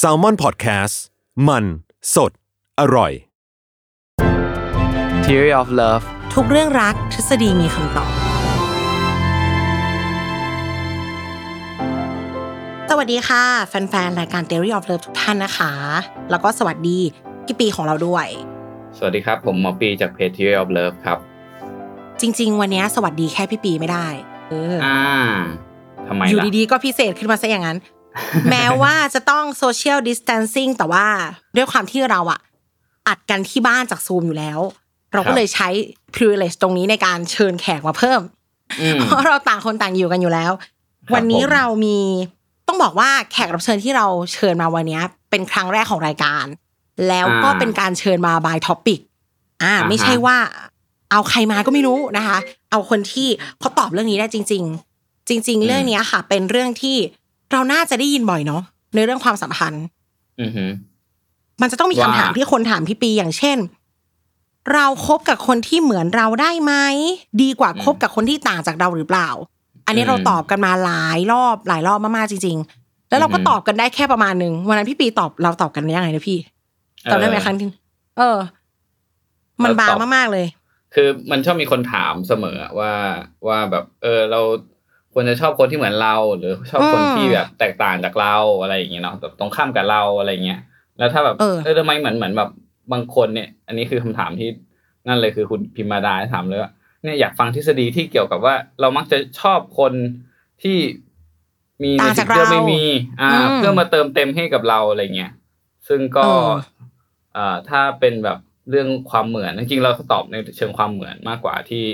s a l m o n PODCAST มัน สด อร่อย Theory of Love ทุกเรื่องรักทฤษฎีมีคำตอบ สวัสดีค่ะ แฟนๆ รายการ Theory of Love ทุกท่านนะคะ แล้วก็สวัสดีพี่ปีของเราด้วย สวัสดีครับ ผมหมอปีจากเพจ Theory of Love ครับ จริง ๆ วันนี้สวัสดีแค่พี่ปีไม่ได้ เอออ่าทำไมอยู่ล่ะดีๆ ก็พิเศษขึ้นมาซะอย่างนั้น แม้ว่าจะต้อง social distancing แต่ว่าด้วยความที่เราอะอัดกันที่บ้านจากซูมอยู่แล้ว เราก็เลยใช้ privilege ตรงนี้ในการเชิญแขกมาเพิ่มอืมเพราะเราต่างคนต่างอยู่กันอยู่แล้วครับวันนี้ผมเรามีต้องบอกว่าแขกรับเชิญที่เราเชิญมาวันนี้เป็นครั้งแรกของรายการ แล้วก็เป็นการเชิญมา by topic อ่า ไม่ใช่ว่า เอาใครมาก็ไม่รู้นะคะ เอาคนที่เขาตอบเรื่องนี้ได้จริง ๆ จริง ๆ เรื่องเนี้ยค่ะ เป็นเรื่องที่ เราน่าจะได้ยินบ่อยเนาะในเรื่องความสัมพันธ์อือหือมันจะต้องมีคำว่าถามที่คนถามพี่ปีอย่างเช่น เราคบกับคนที่เหมือนเราได้ไหมดีกว่าคบกับคนที่ต่างจากเราหรือเปล่า อันนี้เราตอบกันมาหลายรอบหลายรอบมากๆจริง ๆ แล้วเราก็ตอบกันได้แค่ประมาณหนึ่งวันนั้นพี่ปีตอบเราตอบกันยังไงนะพี่ตอบได้ไหมครั้งที่เออ มันบางมากๆเลย คือมันชอบมีคนถามเสมอว่าว่าแบบ เออ เรา ควรจะชอบคนที่เหมือนเรา หรือชอบคนอืมที่แบบแตกต่างจากเราอะไรอย่างเงี้ยเนาะแบบตรงข้ามกับเราอะไรอย่างเงี้ยแล้วถ้าแบบเออเออทำไมเหมือนเหมือนแบบบางคนเนี่ย อันนี้คือคำถามที่นั่นเลยคือคุณพิมมาดาถามเลยว่าเนี่ยอยากฟังทฤษฎีที่เกี่ยวกับว่า เรามักจะชอบคนที่มีในต่างจากสิ่ที่เราไม่มี อ่าอืมเพื่อมาเติมเต็มให้กับเราอะไรเงี้ยซึ่งก็เออเอ่อถ้าเป็นแบบเรื่องความเหมือนจริงๆเราตอบในเชิงความเหมือนมากกว่าที่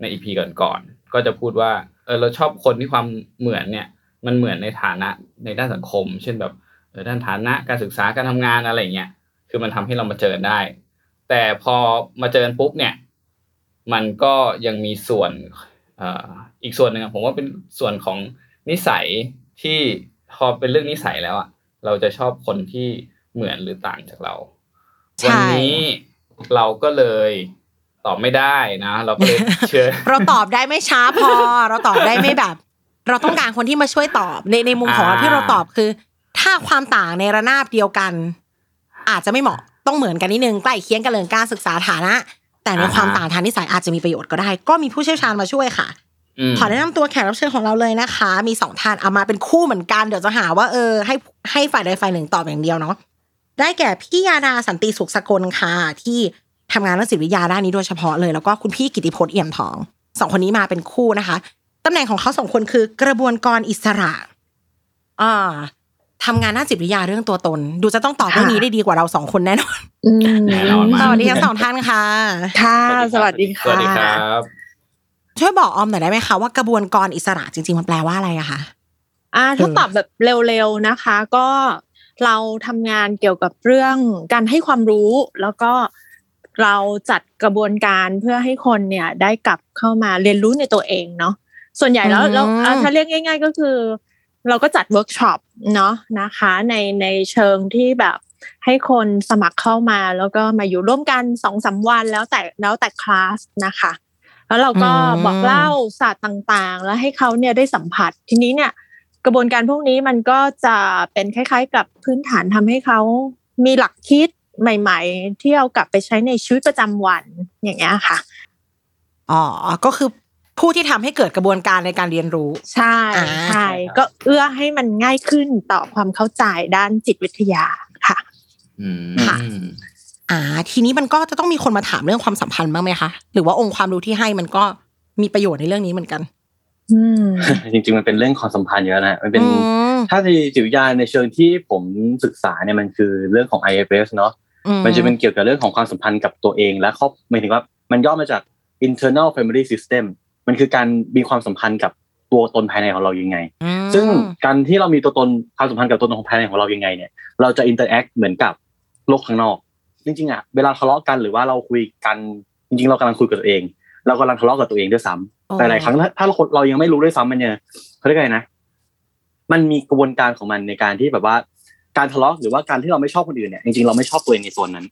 ในอีพีก่อนๆก็จะพูดว่าเออเราชอบคนที่ความเหมือนเนี่ย มันเหมือนในฐานะในด้านสังคม เช่นแบบเออด้านฐานะการศึกษาการทำงานอะไรเงี้ยคือมันทำให้เรามาเจอกันได้ แต่พอมาเจอกันปุ๊บเนี่ย มันก็ยังมีส่วนเอ่ออีกส่วนหนึ่งอะผมว่าเป็นส่วนของนิสัยที่พอเป็นเรื่องนิสัยแล้วอะเราจะชอบคนที่เหมือนหรือต่างจากเราใช่วันี้เราก็เลย ตอบไม่ได้นะ เราก็เลยเชิญเราตอบได้ไม่ช้าพอ เราตอบได้ไม่แบบ เราต้องการคนที่มาช่วยตอบในในมุมของเราอ่าที่เราตอบคือ ถ้าความต่างในระนาบเดียวกัน อาจจะไม่เหมาะต้องเหมือนกันนิดนึงใกล้เคียงกันเรื่องการศึกษาฐานะ แต่ในความต่างทางนิสัยอาจจะมีประโยชน์ก็ได้ ก็มีผู้เชี่ยวชาญมาช่วยค่ะมขอแนะนำตัวแขกรับเชิญของเราเลยนะคะ มีสองท่านเอามาเป็นคู่เหมือนกันเดี๋ยวจะหาว่าเออ ให้ให้ฝ่ายใดฝ่ายหนึ่งตอบอย่างเดียวเนาะได้แก่พี่ยาดาสันติสุขสกลค่ะที่ ทำงานเรื่องจิตวิทยาด้านนี้โดยเฉพาะเลยแล้วก็คุณพี่กิติพจน์เอี่ยมทองสองคนนี้มาเป็นคู่นะคะตำแหน่งของเขาสองคนคือกระบวนกรอิสระอ่าทำงานด้านจิตวิทยาเรื่องตัวตน ดูจะต้องตอบเรื่องนี้ได้ดีกว่าเราสองคนแน่นอนอืมแน่นอนมากสวัสดีทั้งสองท่านค่ะ ค่ะ สวัสดีค่ะสวัสดีครับช่วยบอกออมหน่อยได้ไหมคะว่ากระบวนกรอิสระจริง ๆ มันแปลว่าอะไรอะคะอ่าถ้าเออตอบแบบเร็วๆนะคะ ก็เราทำงานเกี่ยวกับเรื่องการให้ความรู้แล้วก็ เราจัดกระบวนการเพื่อให้คนเนี่ยได้กลับเข้ามาเรียนรู้ในตัวเองเนาะส่วนใหญ่แล้วอืมเราอ่าถ้าเรียกง่าย ๆ ก็คือ เราก็จัดเวิร์กช็อปเนาะนะคะในในเชิงที่แบบให้คนสมัครเข้ามาแล้วก็มาอยู่ร่วมกันสองสามวันแล้วแต่แล้วแต่คลาสนะคะ แล้วเราก็อืมบอกเล่าศาสตร์ต่างๆ แล้วให้เขาเนี่ยได้สัมผัสทีนี้เนี่ยกระบวนการพวกนี้มันก็จะเป็นคล้าย ๆ กับพื้นฐานทำให้เขามีหลักคิด ใหม่ ๆ ที่เอากลับไปใช้ในชีวิตประจำวันอย่างเงี้ยค่ะอ๋อก็คือผู้ที่ทำให้เกิดกระบวนการในการเรียนรู้ ใช่อ่าใช่ก็เอื้อให้มันง่ายขึ้นต่อความเข้าใจด้านจิตวิทยาค่ะอืมค่ะอ่า ทีนี้มันก็จะต้องมีคนมาถามเรื่องความสัมพันธ์บ้างไหมคะหรือว่าองค์ความรู้ที่ให้มันก็มีประโยชน์ในเรื่องนี้เหมือนกันอืมจริงๆมันเป็นเรื่องความสัมพันธ์เยอะนะมันเป็นอืถ้าในจิตวิทยาในเชิงที่ผมศึกษาเนี่ยมันคือเรื่องของ IFS เนาะอื มันจะเป็นเกี่ยวกับเรื่องของความสัมพันธ์กับตัวเอง และครอบหมายถึงว่ามันย่อมาจาก internal family system มันคือการมีความสัมพันธ์กับตัวตนภายในของเรายังไงอืมซึ่งการที่เรามีตัวตนความสัมพันธ์กับตัวตนของภายในของเรายังไงเนี่ยเราจะ interact เหมือนกับโลกข้างนอก จริงๆอะเวลาทะเลาะกันหรือว่าเราคุยกันจริงๆ เรากำลังคุยกับตัวเอง เรากำลังทะเลาะกับตัวเองด้วยซ้ำแต่หลายครั้งถ้าถ้าเราเรายังไม่รู้ด้วยซ้ำมันเนี่ยเขาเรียกไงนะ มันมีกระบวนการของมันในการที่แบบว่า การทะเลาะหรือว่าการที่เราไม่ชอบคนอื่นเนี่ยจริงๆเราไม่ชอบตัวเองในโซนนั้น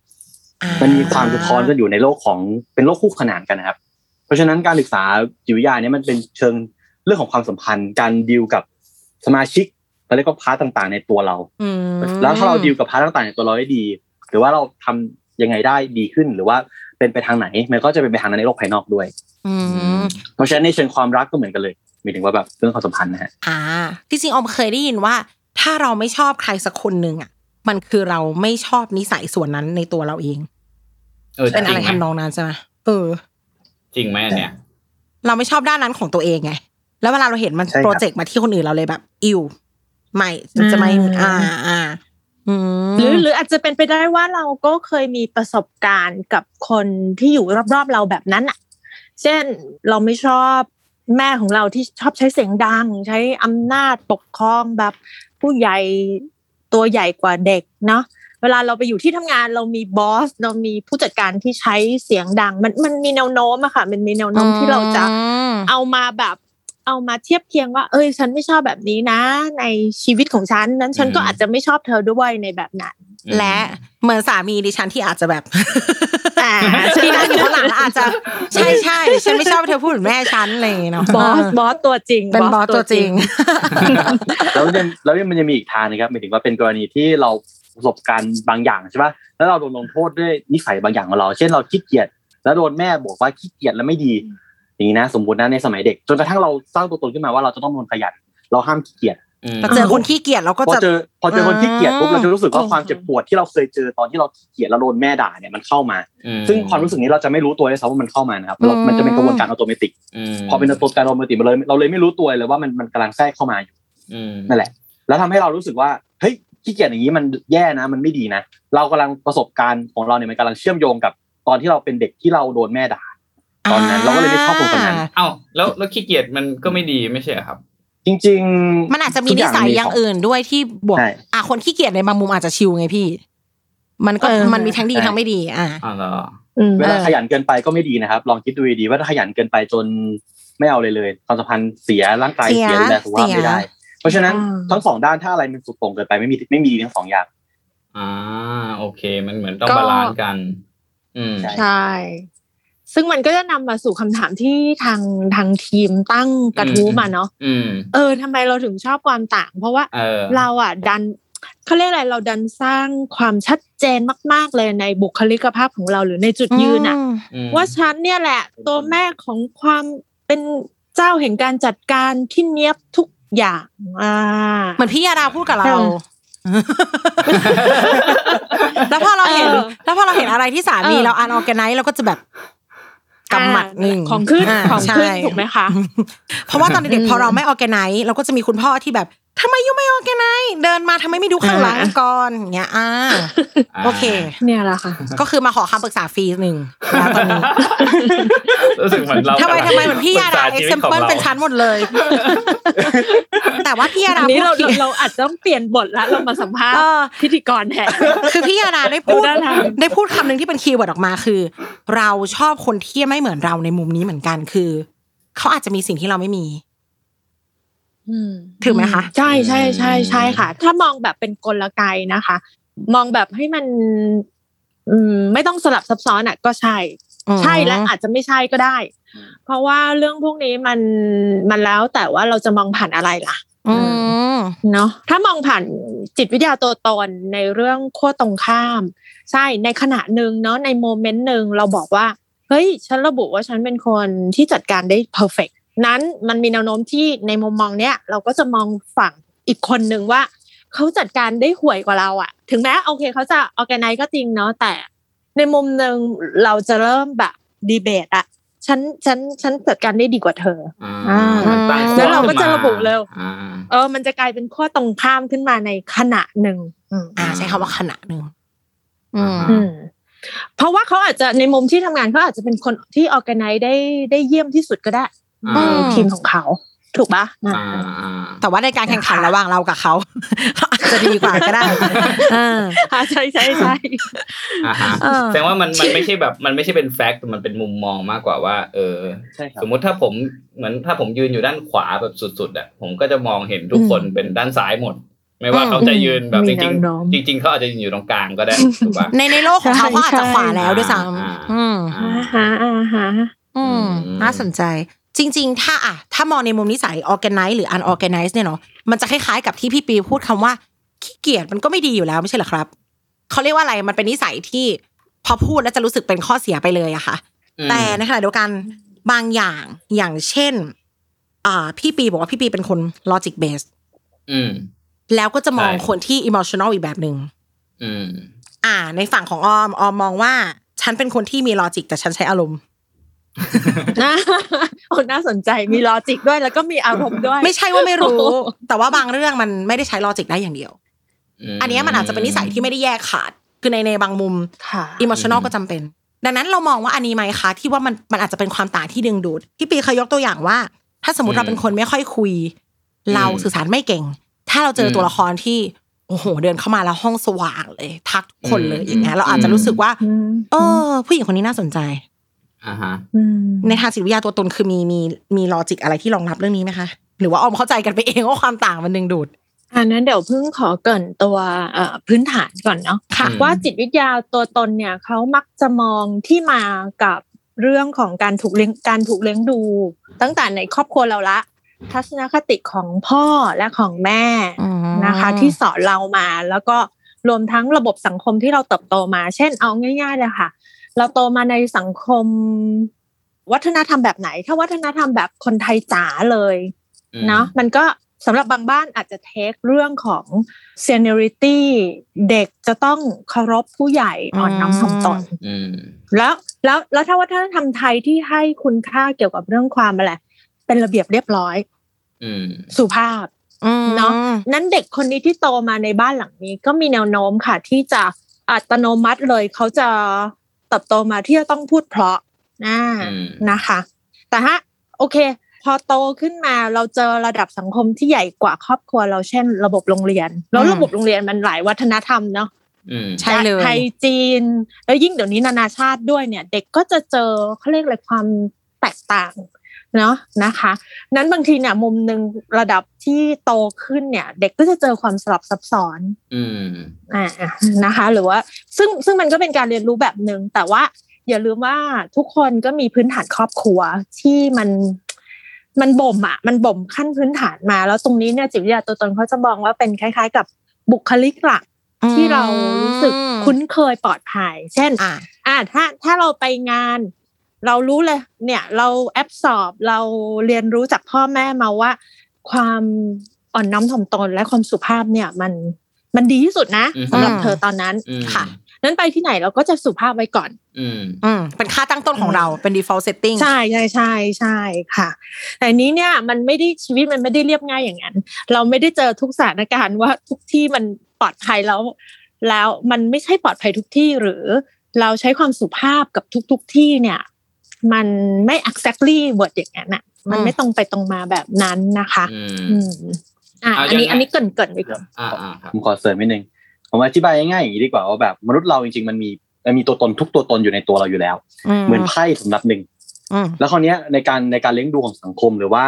อ่ามันมีความสะท้อนกันอยู่ในโลกของเป็นโลกคู่ขนานกันนะครับ เพราะฉะนั้นการศึกษาจิตวิทยาเนี่ยมันเป็นเชิงเรื่องของความสัมพันธ์ การดีลกับสมาชิกแล้วก็ part ต่างๆ ในตัวเราอืมแล้วถ้าเราีลกับ part ต่างๆในตัวเราได้ดี หรือว่าเราทำยังไงได้ดีขึ้นหรือว่าเป็นไปทางไหนมันก็จะเป็นไปทางนั้นในโลกภายนอกด้วยอืมเพราะฉะนั้นในเชิงความรักก็เหมือนกันเลยหมายถึงว่าแบบเรื่องความสัมพันธ์นะฮะอ่าที่จริงออมเคยได้ยินว่า ถ้าเราไม่ชอบใครสักคนหนึ่งอะ มันคือเราไม่ชอบนิสัยส่วนนั้นในตัวเราเองเออเป็นอะไรจงหมทำนองนั้นใช่ไหมเออ จริงไหมอันเนี่ย เราไม่ชอบด้านนั้นของตัวเองไงแล้วเวลาเราเห็นมันใช่ครับโปรเจกต์มาที่คนอื่นเราเลยแบบอิวไม่จะไม่อ่าอ่าอืมหรือหรืออาจจะเป็นไปได้ว่าเราก็เคยมีประสบการณ์กับคนที่อยู่รอบๆเราแบบนั้นอะ เช่นเราไม่ชอบแม่ของเราที่ชอบใช้เสียงดัง ใช้อำนาจปกครองแบบ ผู้ใหญ่ตัวใหญ่กว่าเด็กเนาะเวลาเราไปอยู่ที่ทำงานเรามีบอสเรามีผู้จัดการที่ใช้เสียงดัง มันมันมีแนวโน้มอะค่ะ มันมีแนวโน้มที่เราจะเอามาแบบ เอามาเทียบเคียงว่า เอ้ย ฉันไม่ชอบแบบนี้นะ ในชีวิตของฉันนั้นฉันก็อืมอาจจะไม่ชอบเธอด้วยในแบบนั้น และเหมือนสามีดิฉันที่อาจจะแบบอ่าที่นั่งอยู่ข้างหลังแล้วอาจจะ ใช่ใช่ฉันไม่ชอบเธอพูดเหมือนแม่ฉันอะไรอย่างเงี้ยเนาะบอสบอสตัวจริงเป็นบอสตัวจริง แล้วยังแล้วยังมันจะมีอีกทางนะครับหมายถึงว่าเป็นกรณีที่เราประสบการณ์บางอย่างใช่ปะแล้วเราโดนลงโทษด้วยนิสัยบางอย่างของเรา เช่นเราขี้เกียจแล้วโดนแม่บอกว่าขี้เกียจแล้วไม่ดี อย่างนี้นะสมมตินะในสมัยเด็ก จนกระทั่งเราสร้างตัวตนขึ้นมาว่าเราจะต้องเป็นคนขยัน เราห้ามขี้เกียจอืมเราเจอคนขี้เกียจเราก็พอจะเจอพอเจอคนขี้เกียจปุ๊บอ่าเราจะรู้สึกว่าความเจ็บปวดที่เราเคยเจอตอนที่เราขี้เกียจแล้วโดนแม่ด่าเนี่ยมันเข้ามามซึ่งความรู้สึกนี้เราจะไม่รู้ตัวเลยซ้ำว่ามันเข้ามานะครับเรามันจะเป็นกระบวนการอัตโนมัติมพอเป็นตัวการอัตโนมัติมันเลยเราเลยไม่รู้ตัวเลยว่ามันมันกำลังแทรกเข้ามาอยู่อืมนั่นแหละ แล้วทำให้เรารู้สึกว่าเฮ้ยขี้เกียจอย่างนี้มันแย่นะ มันไม่ดีนะ เรากำลังประสบการณ์ของเราเนี่ยมันกำลังเชื่อมโยงกับตอนที่เราเป็นเด็กที่เราโดนแม่ด่า ตอนนั้นเราก็เลยไม่ชอบคนคนนั้นเอ้าแล้วแล้วขี้เกียจมันก็ไม่ดีไม่ใช่เหรอครับ จริง ๆ มันอาจจะมีทุกนิสัยอย่างขอื่นด้วยที่บวกใช่อะคนขี้เกียจในบางมุมอาจจะชิลไงพี่ มันก็เออมันมีทั้งดีใช่ทั้งไม่ดี อะอ๋อเหรออืมเวลาเออขยันเกินไปก็ไม่ดีนะครับ ลองคิดดูดีๆว่าถ้าขยันเกินไปจนไม่เอาเลยเลยความสัมพันธ์เสียร่างกายเสียดูแลสุขภาพไม่ได้ เพราะฉะนั้นอ่าทั้งสองด้านถ้าอะไรมันสุดโต่งเกินไปไม่มีไม่มีดีทั้งสองอย่างอ่าโอเค มันเหมือนต้องก็ balance กัน อืมใช่ใช่ ซึ่งมันก็จะนำมาสู่คำถามที่ทางทางทีมตั้งกระทู้อืมมาเนาะอืมเออทำไมเราถึงชอบความต่าง เพราะว่าเออเราอะดันเขาเรียกอะไรเราดันสร้างความชัดเจนมาก ๆ เลยในบุคลิกภาพของเราหรือในจุดยืนอะอืมว่าฉันเนี่ยแหละ ตัวแม่ของความเป็นเจ้าแห่งการจัดการที่เนี้ยบทุกอย่างอ่าเหมือนพี่ยาดาพูดกับเราเออแล้วพอเราเห็นเออแล้วพอเราเห็นอะไรที่สามีเออเราอันออแกไนซ์เราก็จะแบบ กำหมัดหนึ่งของขึ้นาของขึ้นใช่ถูกไหมคะ เพราะว่าตอนเด็กอืมๆพอเราไม่ออแกไนซ์เราก็จะมีคุณพ่อที่แบบทำไมยูไม่ออแกไนซ์เดินมาทำไมไม่ดูข้างหลังอ่าก่อนอย่างเงี้ยอ่าาโอเค เนี่ยแหละค่ะ ก็คือมาขอคำปรึกษาฟรีหนึ่งนะตอนนี้รู้สึกเหมือนเราทำไมทำไมเหมือนพี่ยาดาปเอ็รึกกษเซมชีวิตขเปิลองราเป็นชั้นหมดเลย แต่ว่าพี่ยาดาอันนี้พูดเราผิดเราอาจจะต้องเปลี่ยนบทแล้วเรามาสัมภาษณ์เออพิธีกรแทนคือพี่ยาดาได้พูดดูด้านหลังได้พูดคำหนึ่งที่เป็น keyword ออกมาคือ เราชอบคนที่ไม่เหมือนเราในมุมนี้เหมือนกันคือ เขาอาจจะมีสิ่งที่เราไม่มีถูกไหมคะใช่ใช่ใช่ใช่ค่ะ ถ้ามองแบบเป็นกลไกนะคะ มองแบบให้มัน อืม ไม่ต้องสลับซับซ้อนอะ ก็ใช่ ใช่และอาจจะไม่ใช่ก็ได้ เพราะว่าเรื่องพวกนี้มันมันแล้วแต่ว่าเราจะมองผ่านอะไรล่ะอืม เนาะถ้ามองผ่านจิตวิทยาตัวตนในเรื่องขั้วตรงข้าม ใช่ในขณะหนึ่งเนาะในโมเมนต์หนึ่งเราบอกว่า เฮ้ย ฉันระบุว่าฉันเป็นคนที่จัดการได้เพอร์เฟกนั้นมันมีแนวโน้มที่ในมุมมองเนี้ยเราก็จะมองฝั่งอีกคนหนึ่งว่า เขาจัดการได้ห่วยกว่าเราอะถึงแม้โอเคเขาจะออแกไนก็จริงเนาะแต่ในมุมหนึ่งเราจะเริ่มแบบดีเบตอะ ฉันฉันฉันจัดการได้ดีกว่าเธออ่ามันตั้งแล้วเราก็จะขึ้นมระบุเร็วอ่าเออ มันจะกลายเป็นข้อตรงข้ามขึ้นมาในขณะหนึ่งอืมอ่าใช้คำว่าขณะหนึ่งอืมอืมเพราะว่าเขาอาจจะในมุมที่ทำงานเขาอาจจะเป็นคนที่ออแกไนได้ได้เยี่ยมที่สุดก็ได้อ่าในทีมของเขา ถูกปะอ่าอ่าแต่ว่าในการแข่งขันระหว่างเรากับเขาอาจจะดีกว่าก็ได้เอออ่าใช่ใช่ใช่อ่าฮะเออแสดงว่ามันมันไม่ใช่แบบมันไม่ใช่เป็นแฟกต์แต่มันเป็นมุมมองมากกว่าว่า เออใช่ครับสมมุติถ้าผมเหมือนถ้าผมยืนอยู่ด้านขวาแบบสุดๆอะผมก็จะมองเห็นทุกคนเป็นด้านซ้ายหมด ไม่ว่าเขาจะยืนแบบมีจริงแนวโน้มๆจริงๆเขาอาจจะยืนอยู่ตรงกลางก็ได้ถูกปะในในโลกของเขาเขาอาจจะขวาแล้วด้วยซ้อ่าำอืมอ่าอ่าฮะอ่าฮะอืมอืมน่าสนใจ จริง ๆ ถ้าอะถ้ามองในมุมนิสัย organize หรือ unorganize เนี่ยเนาะมันจะคล้ายๆกับที่พี่ปีพูดคำว่าขี้เกียจมันก็ไม่ดีอยู่แล้วไม่ใช่เหรอครับเขาเรียกว่าอะไรมันเป็นนิสัยที่พอพูดแล้วจะรู้สึกเป็นข้อเสียไปเลยอะค่ะอืมแต่ในขณะเดียวกันบางอย่างอย่างเช่น อ่า พี่ปีบอกว่าพี่ปีเป็นคน logic based อืมแล้วก็จะมองใช่คนที่ emotional อีกแบบหนึ่งอืมอ่า ในฝั่งของออมออมมองว่า ฉันเป็นคนที่มี logic แต่ฉันใช้อารมณ์น่า โอ้น่าสนใจมีลอจิกด้วยแล้วก็มีอารมณ์ด้วย ไม่ใช่ว่าไม่รู้ แต่ว่าบางเรื่องมันไม่ได้ใช้ logic ได้อย่างเดียว อันเนี้ยมันอาจจะเป็นนิสัยที่ไม่ได้แยกขาด คือในในบางมุมค่ะ emotional ก็จำเป็น ดังนั้นเรามองว่าอันนี้ไหมคะที่ว่ามันมันอาจจะเป็นความต่างที่ดึงดูดพี่ปีเคยยกตัวอย่างว่า ถ้าสมมติเราเป็นคนไม่ค่อยคุย เราสื่อสารไม่เก่ง ถ้าเราเจอตัวละครที่โอ้โหเดินเข้ามาแล้วห้องสว่างเลย ทักทุกคนเลยอย่างเงี้ยเราอาจจะรู้สึกว่าอืมเออ ผู้หญิงคนนี้น่าสนใจอ่าฮะอืม ในทางจิตวิทยาตัวตนคือมีมีมีลอจิกอะไรที่รองรับเรื่องนี้ไหมคะ หรือว่าออมเข้าใจกันไปเองว่าความต่างมันดึงดูดอันนั้นเดี๋ยวเพิ่งขอเกรินตัวเอ่อพื้นฐานก่อนเนาะค่ะว่าจิตวิทยาตัวตนเนี่ยเขามักจะมองที่มากับเรื่องของการถูกเลี้ยงการถูกเลี้ยงดู ตั้งแต่ในครอบครัวเราละ ทัศนคติของพ่อและของแม่นะคะ ที่สอนเรามาแล้วก็รวมทั้งระบบสังคมที่เราเติบโตมา เช่นเอาง่ายๆเลยค่ะ เราโตมาในสังคม วัฒนธรรมแบบไหน ถ้าวัฒนธรรมแบบคนไทยจ๋าเลยอืมเนาะมันก็สำหรับบางบ้านอาจจะเทคเรื่องของ seniority เด็กจะต้องเคารพผู้ใหญ่อ่อนน้อมถ่อมตนอืมแล้วแล้วแล้วถ้าวัฒนธรรมไทยที่ให้คุณค่าเกี่ยวกับเรื่องความอะไรเป็นระเบียบเรียบร้อยอืมสุภาพอืมเนาะนั้นเด็กคนนี้ที่โตมาในบ้านหลังนี้ ก็มีแนวโน้มค่ะ ที่จะอัตโนมัติเลยเขาจะ เติบโตมาที่จะต้องพูดเพราะนะอืมนะคะ แต่ฮะโอเค พอโตขึ้นมาเราเจอระดับสังคมที่ใหญ่กว่าครอบครัวเราเช่น ระบบโรงเรียน แล้วระบบโรงเรียนมันหลายวัฒนธรรมเนาะอืมใช่เลยไทยจีน แล้วยิ่งเดี๋ยวนี้นานาชาติด้วยเนี่ย เด็กก็จะเจอเขาเรียกอะไรความแตกต่าง เนาะนะคะ นั้นบางทีเนี่ยมุมหนึ่งระดับที่โตขึ้นเนี่ย เด็กก็จะเจอความสลับซับซ้อนอืมอ่านะคะ หรือว่าซึ่งซึ่งมันก็เป็นการเรียนรู้แบบหนึ่งแต่ว่าอย่าลืมว่าทุกคนก็มีพื้นฐานครอบครัวที่มันมันบ่มอะ มันบ่มขั้นพื้นฐานมา แล้วตรงนี้เนี่ยจิตวิทยาตัวตนเขาจะมองว่าเป็นคล้าย ๆ กับบุคลิกหลักที่เรารู้สึกคุ้นเคยปลอดภัย เช่น อ่าอ่าถ้าถ้าเราไปงาน เรารู้เลยเนี่ยเราแอบสอบเราเรียนรู้จากพ่อแม่มาว่า ความอ่อนน้อมถ่อมตนและความสุภาพเนี่ยมันมันดีที่สุดนะอืมสำหรับเธอตอนนั้นอืมค่ะ นั้นไปที่ไหนเราก็จะสุภาพไว้ก่อน อืมอืมเป็นค่าตั้งต้นของเราเป็น default setting ใช่ใช่ใช่ใช่ค่ะ แต่อันนี้เนี่ยมันไม่ได้ชีวิตมันไม่ได้เรียบง่ายอย่างนั้น เราไม่ได้เจอทุกสถานการณ์ว่าทุกที่มันปลอดภัยแล้ว แล้วมันไม่ใช่ปลอดภัยทุกที่หรือเราใช้ความสุภาพกับทุก ๆที่เนี่ย มันไม่ exactly word อย่างนั้นอะ มันไม่ตรงไปตรงมาแบบนั้นนะคะ อือืมมอะเอาอันนี้ยังไงอันนี้เกรินเกรินไปก่อนอ่าอ่าครับผมขอเสริมนิดนึงผมอธิบายง่ายๆอย่างนี้ดีกว่าว่าแบบมนุษย์เราจริงๆมันมีมันมีตัวตนทุกตัวตนอยู่ในตัวเราอยู่แล้ว เหมือนไพ่สำรับหนึ่งอืมแล้วคราวเนี้ยในการในการเลี้ยงดูของสังคมหรือว่า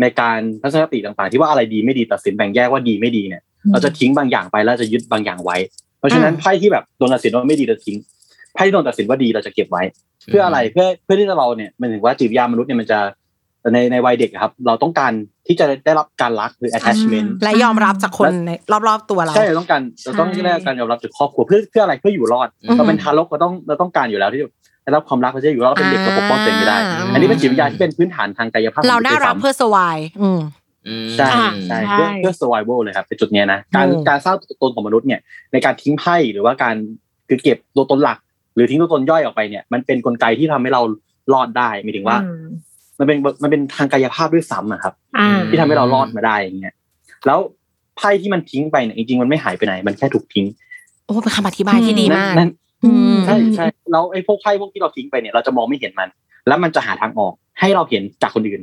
ในการทัศนคติต่างๆ ที่ว่าอะไรดีไม่ดีตัดสินแบ่งแยกว่าดีไม่ดีเนี่ยเราจะทิ้งบางอย่างไปแล้วจะยึดบางอย่างไว้ เพราะฉะนั้นอืมไพ่ที่แบบโดนตัดสินว่าไม่ดีเราทิ้ง ไพ่ที่โดนตัดสินว่าดีเราจะเก็บไว้ เพื่ออะไรเพื่อเพื่อที่จะเราเนี่ยมันถึงว่าจิตวิทยามนุษย์เนี่ยมันจะในในวัยเด็กอะครับ เราต้องการที่จะได้รับการรักหรือ attachment และยอมรับจากคนในรอบๆตัวเราใช่เราต้องการเราต้องได้รับการยอมรับจากครอบครัวเพื่อเพื่ออะไรเพื่ออยู่รอดอืมเราเป็นทารกเราต้องเราต้องการอยู่แล้วที่จะได้รับความรักเราจะอยู่รอดเราเป็นเด็กเราปกป้องตัวเองไม่ได้อ่าอันนี้เป็นจิตวิทยาที่เป็นพื้นฐานทางกายภาพเราน่ารักของมเพื่อ survive อืมอืมใช่อ่าใช่ใช่เพื่อเพื่อ survival เลยครับเป็นจุดเนี้ยนะการอืมการสร้างตัวตนของมนุษย์เนี่ยในการทิ้งไพ่หรือว่าการคือเก็บตัวตนหลักห รือทิ้งตัวตนย่อยออกไปเนี่ยมันเป็นกลไกที่ทำให้เรารอดได้หมายถึงว่าอืมมันเป็นมันเป็นทางกายภาพด้วยซ้ำอะครับอ่าที่ทำให้เรารอดมาได้อย่างเงี้ยแล้วไพ่ที่มันทิ้งไปเนี่ยจริงๆมันไม่หายไปไหน มันแค่ถูกทิ้ง โอ้เป็นคำอธิบายที่ดีนั่นมากนั่นอืมใช่ใช่แล้วไอ้พวกไพ่พวกที่เราทิ้งไปเนี่ยเราจะมองไม่เห็นมัน แล้วมันจะหาทางออกให้เราเห็นจากคนอื่น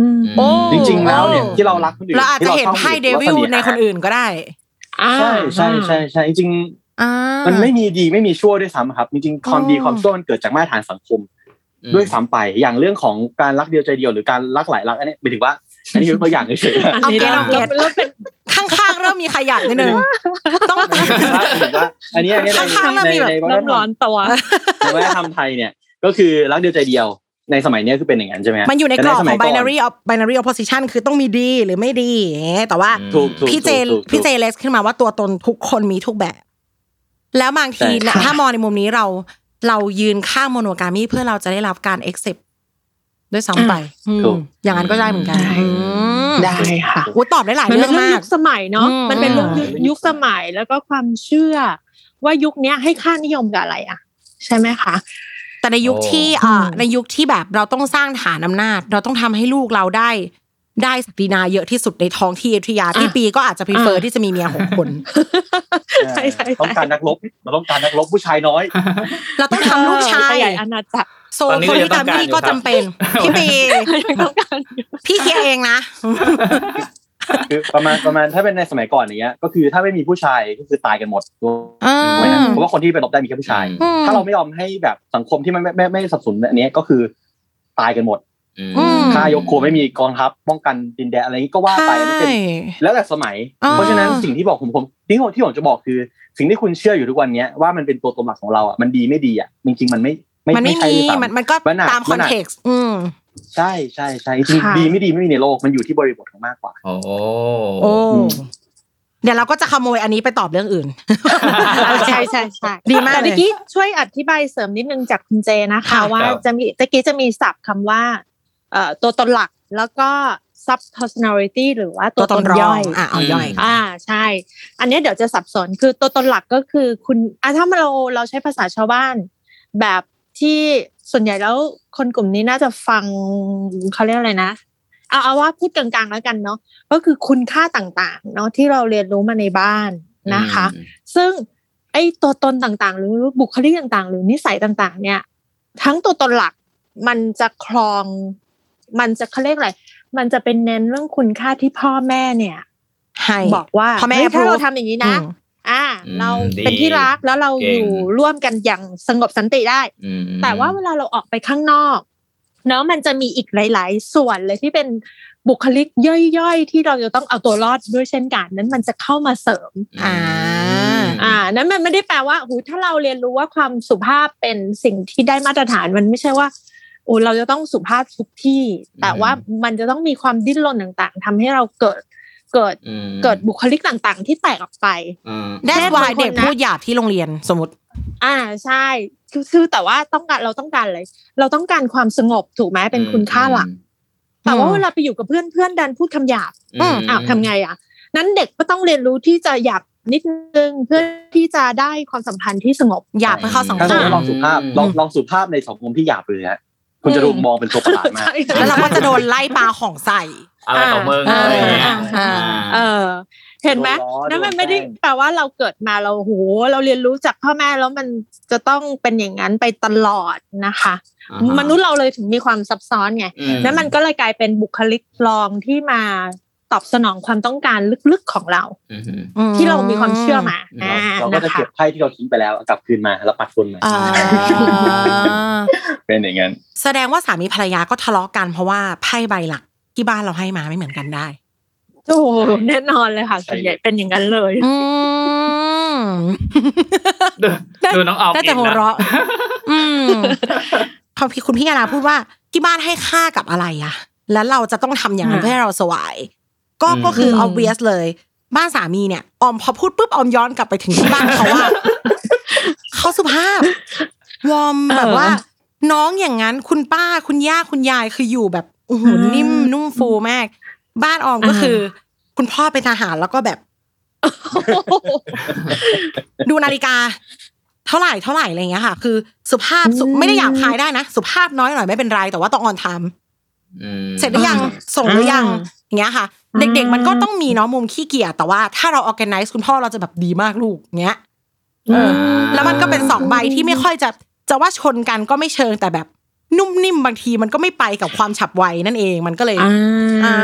อืมโอ้จริงๆแล้วเนี่ยที่เรารักคนอื่นเราอาจจะเห็นที่รชบไพ่เดหรือวิลว่าสในคนอื่นก็ได้อ่าใช่ใช่ใช่ใช่จริงอ่าๆ มัมันไม่มีดีไม่มีชั่วด้วยซ้ำครับจริงๆความดีอ๋อความชั่วมันเกิดจากมาตรฐานสังคม ด้วยซ้ำไปอย่างเรื่องของการรักเดียวใจเดียวหรือการรักหลายรักอันนี้หมายถึงว่าอันนี้ยกตัวอย่างเฉยๆอันเอานี้เก็ตเราเอาเก็ตเราเป็นข้างๆเริ่มมีขยะนิดนึงต้องว่าว่าอันนี้อันนี้ในข้างๆในเรามีแบบในวัฒนเริ่มธรร้รอมนตัวในวัฒนธรรมไทยเนี่ยก็คือรักเดียวใจเดียวในสมัยเนี้ยคือเป็นอย่างนั้นใช่ไหมฮะมันอยู่ในกรอบแต่ของสมัยก่น binary of binary opposition คือต้องมีดีหรือไม่ดีอย่างเงี้ยแต่ว่าถูกถูกพี่เจถูกถูกพี่เจเลสขึ้นมาว่าตัวตนทุกคนมีทุกแบบ แล้วบางทีใช่นะถ้ามองในมุมนี้เราเรายืนข้างโมโนกามีเพื่อเราจะได้รับการ accept ด้วยซ้ำไปอืมถูกอย่างนั้นก็ได้เหมือนกัน ได้อืมได้ค่ะโอ้ตอบได้หลายมันเรื่เป็อนงเรื่องมากยุคสมัยเนาะอืมมันเป็นเรื่องอืมยุคสมัยแล้วก็ความเชื่อ ว่ายุคเนี้ยให้ค่านิยมกับอะไรอะ ใช่ไหมคะ แต่ในยุคโอ้ที่อ่าอืมในยุคที่แบบเราต้องสร้างฐานอำนาจ เราต้องทำให้ลูกเราได้ ได้ศักดินาเยอะที่สุดในท้องที่อยุธยาที่ปีก็อาจจะพ r เฟอร์ที่จะมีเมียหกคนใช่ใช่ต้องการนักรบเราต้องการนักรบผู้ชายน้อย เราต้องทำลูกชายขยายอาณาจักรโซตอนนี้โพก็ลิยังต้กาองการมีอยู่ก็ครับจำเป็นพี่ปียังต้องการอยู่พี่เคลียร์เองนะคือประมาณประมาณถ้าเป็นในสมัยก่อนอย่างเงี้ย ก็คือถ้าไม่มีผู้ชายก็คือตายกันหมดถูกอ่าไหมฮะเพราะว่าคนที่ไปรบได้มีแค่ผู้ชายอืมถ้าเราไม่ยอมให้แบบสังคมที่ไม่ไม่ไม่ไม่สนับสนุนอันเนี้ยก็คือตายกันหมดอืมอืม ค่ายกครัวไม่มีกองทัพป้องกันดินแดนอะไรนี้ก็ว่าไปมันเป็นใช่แล้วแต่สมัยอ่าเพราะฉะนั้นสิ่งที่บอกผมผมที่ผมที่ผมจะบอกคือ สิ่งที่คุณเชื่ออยู่ทุกวันเนี้ยว่ามันเป็นตัวตนหลักของเราอะมันดีไม่ดีอะจริงๆมันไม่มันไม่ใช่มีด้วยซ้ำมันมันก็มันอาจตามคมัอนนอาจเท็กซ์อืมใช่ใช่ใช่จริงค่ะๆดีไม่ดีไม่มีในโลกมันอยู่ที่บริบทของมากกว่าโอ้โอ้อืมเดี๋ยวเราก็จะขโมยอันนี้ไปตอบเรื่องอื่น ใช่ใช่ใช่ดีมากแต่เลยเมื่อกี้ช่วยอธิบายเสริมนิดนึงจากคุณเจนะคะค่ะว่าจะมีตะกี้จะมีศัพท์คำว่าเอ่อ ตัวตนหลักแล้วก็ sub personality หรือว่าตัวตนรย่อยอะเอาย่อย อ่าใช่ อันเนี้ยเดี๋ยวจะสับสนคือตัวตนหลักก็คือคุณอะถ้าเราเราใช้ภาษาชาวบ้าน แบบที่ส่วนใหญ่แล้วคนกลุ่มนี้น่าจะฟังเขาเรียกอะไรนะเอาเอาว่าพูดกลางๆแล้วกันเนาะก็คือคุณค่าต่างๆ เนาะที่เราเรียนรู้มาในบ้านนะคะ ซึ่งไอ้ตัวตนต่างๆ หรือบุคลิกต่างๆ หรือนิสัยต่างๆ เนี่ย ทั้งตัวตนหลักมันจะครอง มันจะเขาเรียกอะไรมันจะเป็นเน้นเรื่องคุณค่าที่พ่อแม่เนี่ยให้บอกว่าพ่อแม่เฮ้ยถ้า approve เราทำอย่างนี้นะอืมอ่าอืมเราดีเป็นที่รักแล้วเราเก่องยู่ร่วมกันอย่างสงบสันติได้อืมแต่ว่าเวลาเราออกไปข้างนอกเนาะมันจะมีอีกหลาย ๆ ส่วนเลยที่เป็นบุคลิกย่อยๆ ที่เราจะต้องเอาตัวรอดด้วยเช่นกัน นั้นมันจะเข้ามาเสริม อ่า อ่า นั้นมันไม่ได้แปลว่าหูถ้าเราเรียนรู้ว่าความสุภาพเป็นสิ่งที่ได้มาตรฐานมันไม่ใช่ว่าโอ้เราจะต้องสุภาพทุกที่ แต่ว่ามันจะต้องมีความดิ้นรนต่างๆทำให้เราเกิดเกิดอืมเกิดบุคลิกต่างๆ ที่แตกออกไปอืม That's แม่ why บางคนเด็กนะพูดหยาบที่โรงเรียนสมมติ อ่าใช่คือคือแต่ว่าต้องการเราต้องการอะไรเราต้องการความสงบถูกไหมเป็นคุณค่าหลัก แต่ว่าอืมเวลาไปอยู่กับเพื่อนเพื่อนดันพูดคำหยาบอืมอ้าวทำไงอะ นั้นเด็กก็ต้องเรียนรู้ที่จะหยาบนิดนึงเพื่อที่จะได้ความสัมพันธ์ที่สงบหยาบเพื่อเข้าสังคถ้าสมมมติว่าลองสุภาพลองลองสุภาพในสังคมที่หยาบเลยฮะ คุณจะถูกมองเป็นตัวประหลาดมากใช่แล้วเราก็จะโดนไล่ปลาของใส่อะไรของมึงอ่าอะไรอย่างเงี้ยอ่าเออเห็นไหมโดนล้อนั่นมันโดนไม่ได้แกล้งแปลว่าเราเกิดมาเราโหเราเรียนรู้จากพ่อแม่แล้วมันจะต้องเป็นอย่างนั้นไปตลอดนะคะอ่าฮะมนุษย์เราเลยถึงมีความซับซ้อนไงอืมนั้นมันก็เลยกลายเป็นบุคลิกรองที่มา ตอบสนองความต้องการลึกๆของเราอืมที่เรามีความเชื่อมาอืมอ่าเราก็จะนะคะเก็บไพ่ที่เราทิ้งไปแล้วกลับคืนมาแล้วปัดฝุ่นใหม่อ่าเป็นอย่างนั้นแสดงว่าสามีภรรยาก็ทะเลาะกันเพราะว่าไพ่ใบหลักที่บ้านเราให้มาไม่เหมือนกันได้โอ้โหแน่นอนเลยค่ะส่วนใหญ่เป็นอย่างนั้นเลยอืมดูดูน้องออมน่าจะอินหัวนะเราะอืมพอพี่คุณพี่ยานาพูดว่าที่บ้านให้ค่ากับอะไรอะแล้วเราจะต้องทำอย่างนั้นอ่าเพื่อให้เราสวาย ก็ก็คือม obvious เลย บ้านสามีเนี่ยออมพอพูดปุ๊บออมย้อนกลับไปถึงที่บ้านเขาว่าเขาสุภาพ warm แบบว่า น้องอย่างนั้นคุณป้าคุณย่าคุณยายคืออยู่แบบโอ้โหนิ่มนุ่มฟูมาก บ้านออมก็คือ คุณพ่อเป็นทหารแล้วก็แบบ ดูนาฬิกา เท่าไหร่เท่าไหร่อะไรอย่างเงี้ยค่ะ คือ สุภาพสุอืมไม่ได้หยาบคายได้นะ สุภาพน้อยหน่อยไม่เป็นไรแต่ว่าต้องออนไทม์อืม เสร็จหรือยังอ่าส่งหรือยังอ่าอย่างเงี้ยค่ะอ่าเด็กๆมันก็ต้องมีเนาะมุมขี้เกียจแต่ว่าถ้าเรา organize คุณพ่อเราจะแบบดีมากลูกเงี้ยเออแล้วมันก็เป็นสองใบที่ไม่ค่อยจะจะว่าชนกันก็ไม่เชิงแต่แบบนุ่มนิ่มบางทีมันก็ไม่ไปกับความฉับไวนั่นเองมันก็เลยอ่าอ่า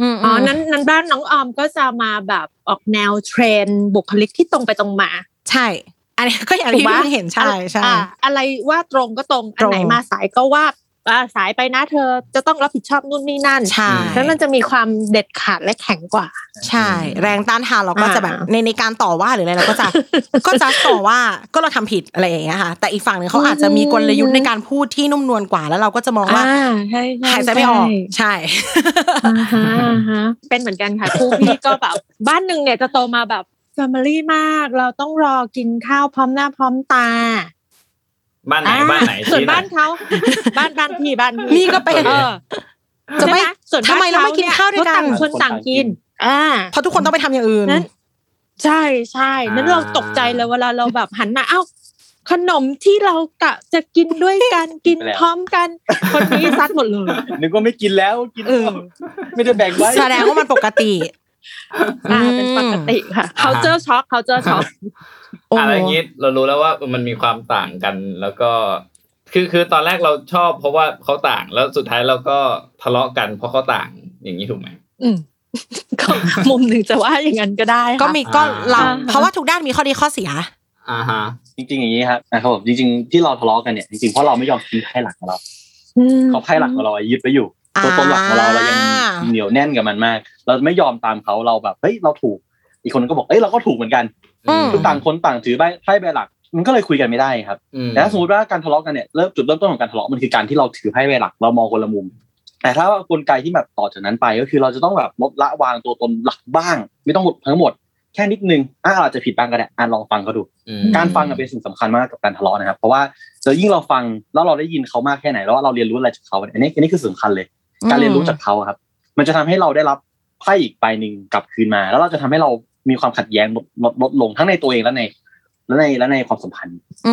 อืมอ๋อนั้นนั้นบ้านน้องออมก็จะมาแบบออกแนวเทรนด์บุคลิกที่ตรงไปตรงมา ใช่ อันนี้ก็อย่างที่ถูกปะเพิ่งเห็นใช่ใช่อ่าอะไรว่าตรงก็ตรงอันไหนตรงมาสายก็ว่าอ่า สายไปนะเธอจะต้องรับผิดชอบนู่นนี่นั่นใช่แล้วมันจะมีความเด็ดขาดและแข็งกว่า ใช่ แรงต้านทานเราก็จะแบบอ่าในในการต่อว่าหรืออะไรเราก็จะก็จะต่อว่าก็เราทำผิดอะไรอย่างเงี้ยค่ะ แต่อีกฝั่งหนึ่งเขาอาจจะมีกลยุทธ์ในการพูดที่นุ่มนวลกว่าแล้วเราก็จะมองว่าอ่าใช่ใช่หายใจไม่ออกใช่อ่าฮะอ่าฮะเป็นเหมือนกันค่ะคู่พี่ก็แบบบ้านหนึ่งเนี่ยจะโตมาแบบแฟมิลี่มาก เราต้องรอกินข้าวพร้อมหน้าพร้อมตา บ้านไหนอ่บ้านไหนส่วนชี้หน่บ้าอยนเขาบ้านบ้านพี่บ้านพี่นี่ก็เป็นเออจะไม่ใช่หส่วนทำไมเราไม่กินข้าวด้วยกันเขต่างคนต่างกิน อ่าเพราะทุกคนต้องไปทำอย่างอื่นนั้นใช่ใช่นั้นเราตกใจเลยเวลาเราแบบหันมาเอ้าขนมที่เรากะจะกินด้วยกันกินไปแล้วพร้อมกัน คนนี้ซัดหมดเลยนึกว่าไม่กินแล้วกินเออไม่ได้แบ่งไว้แสดงว่ามันปกติ อ่าเป็นปกติค่ะ culture shock culture shock โอ้อะไรอย่างงี้เรารู้แล้วว่ามันมีความต่างกันแล้วก็ คือคือตอนแรกเราชอบ เพราะว่าเขาต่างแล้วสุดท้ายเราก็ทะเลาะกันเพราะเขาต่างอย่างนี้ถูกไหมอืมก็มุมหนึ่งจะว่าอย่างนั้นก็ได้ค่ะก็มีก็เราอ่าเพราะว่าทุกด้านมีข้อดีข้อเสียอ่าฮะจริงๆอย่างนี้ครับนะครับผมจริง ๆ ที่เราทะเลาะกันเนี่ยจริงๆเพราะเราไม่ยอมทิ้งไพ่หลักของเราอืมเขาไพ่หลักของเรายึดไว้อยู่อ่า ตัวตนหลักของเราเรายังเหนียวแน่นกับมันมาก เราไม่ยอมตามเขาเราแบบเฮ้ยเราถูก อีกคนก็บอกเอ้ยเราก็ถูกเหมือนกันอืมคือต่างคนต่างถือใบไพ่ใบหลัก มันก็เลยคุยกันไม่ได้ครับอืมแต่ถ้าสมมติว่าการทะเลาะกันเนี่ยเริ่มจุดเริ่มต้นของการทะเลาะมันคือการที่เราถือไพ่ใบหลัก เรามองคนละมุม แต่ถ้าว่ากลไกที่แบบต่อจากนั้นไปก็คือเราจะต้องแบบลดละวางตัวตนหลักบ้าง ไม่ต้องหมดทั้งหมดแค่นิดนึงอะอาจจะผิดบ้างก็ได้อะลองฟังเขาดูอืมการฟังอะเป็นสิ่งสำคัญมากกับการทะเลาะนะครับ เพราะว่าจะยิ่งเราฟังแล้วเราได้ยินเขามากแค่ไหนแล้วว่าเราเรียนรู้อะไรจากเขาอันนี้อันนี้คือสำคัญเลย การเรียนรู้จากเขาอะครับ มันจะทำให้เราได้รับไพ่อีกใบหนึ่งกลับคืนมา แล้วเราจะทำให้เรามีความขัดแย้งลดลดลดลงทั้งในตัวเองและใน และในและในความสัมพันธ์ อื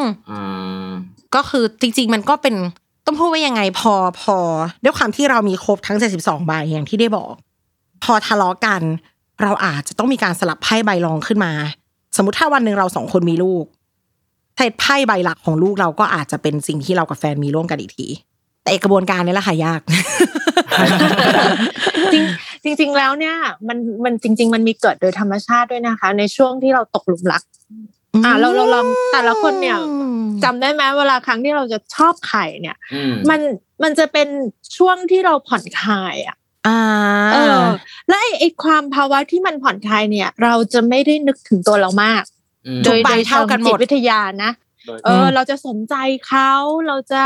มอ่าก็คือจริง ๆ มันก็เป็นต้องพูดว่ายังไงพอพอ ด้วยความที่เรามีครบทั้ง 72ใบอย่างที่ได้บอก พอทะเลาะกัน เราอาจจะต้องมีการสลับไพ่ใบรองขึ้นมา สมมติถ้าวันหนึ่งเราสองคนมีลูกไพ่ไพ่ใบหลักของลูกเราก็อาจจะเป็นสิ่งที่เรากับแฟนมีร่วมกันอีกที แต่กระบวนการนี้แหละค่ะยากจริงจริงๆแล้วเนี่ย มันมันจริง ๆ มันมีเกิดโดยธรรมชาติด้วยนะคะ ในช่วงที่เราตกหลุมรักอะเราเราลองแต่ละคนเนี่ยจำได้ไหมเวลาครั้งที่เราจะชอบใครเนี่ยอืมมันมันจะเป็นช่วงที่เราผ่อนคลายอะอ่าเออ และไอ้ไอ้ความภาวะที่มันผ่อนคลายเนี่ย เราจะไม่ได้นึกถึงตัวเรามากอืมโดยทุกใบโดยเท่ากันหมดจิตวิทยานะโดยเออ เราจะสนใจเขาเราจะ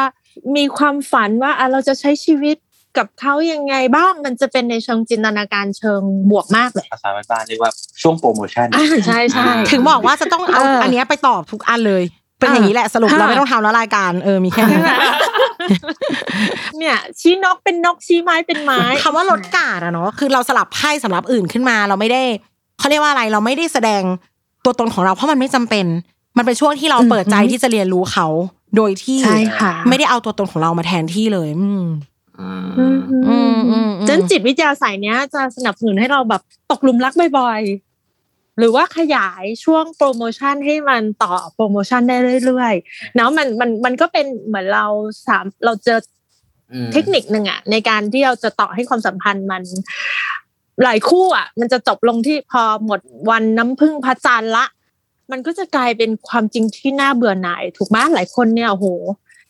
มีความฝันว่าอะเราจะใช้ชีวิตกับเขายังไงบ้างมันจะเป็นในเชิงจินตนาการเชิงบวกมากเลยภาษาบ้านๆเรียกว่าช่วงโปรโมชั่นอ่าใช่ใช่ถึงบอกว่าจะต้องเอาเอออัอันเนี้ยไปตอบทุกอันเลย เป็นอย่างนี้แหละสรุปค่ะเราไม่ต้องทำแล้วรายการเออมีแค่นี้เนี่ย ชี้นกเป็นนกชี้ไม้เป็นไม้คำว่าลดกาดอะเนาะคือเราสลับไพ่สำหรับอื่นขึ้นมา เราไม่ได้เขาเรียกว่าอะไรเราไม่ได้แสดงตัวตนของเราเพราะมันไม่จำเป็น มันเป็นช่วงที่เราอืมเปิดใจที่จะเรียนรู้เขา โดยที่ใช่ค่ะไม่ได้เอาตัวตนของเรามาแทนที่เลยอืมอ่าอืมอืมอืมอืมจนจิตวิทยาสายเนี้ย จะสนับสนุนให้เราแบบตกหลุมรักบ่อยๆ หรือว่าขยายช่วงโปรโมชั่นให้มันต่อโปรโมชั่นได้เรื่อยๆเนาะมันมันมันก็เป็นเหมือนเราสามเราเจออืมเทคนิคหนึ่งอะในการที่เราจะต่อให้ความสัมพันธ์มัน หลายคู่อะมันจะจบลงที่พอหมดวันน้ำพึ่งพระจันทร์ละ มันก็จะกลายเป็นความจริงที่น่าเบื่อหน่าย ถูกไหมหลายคนเนี่ยโอ้โห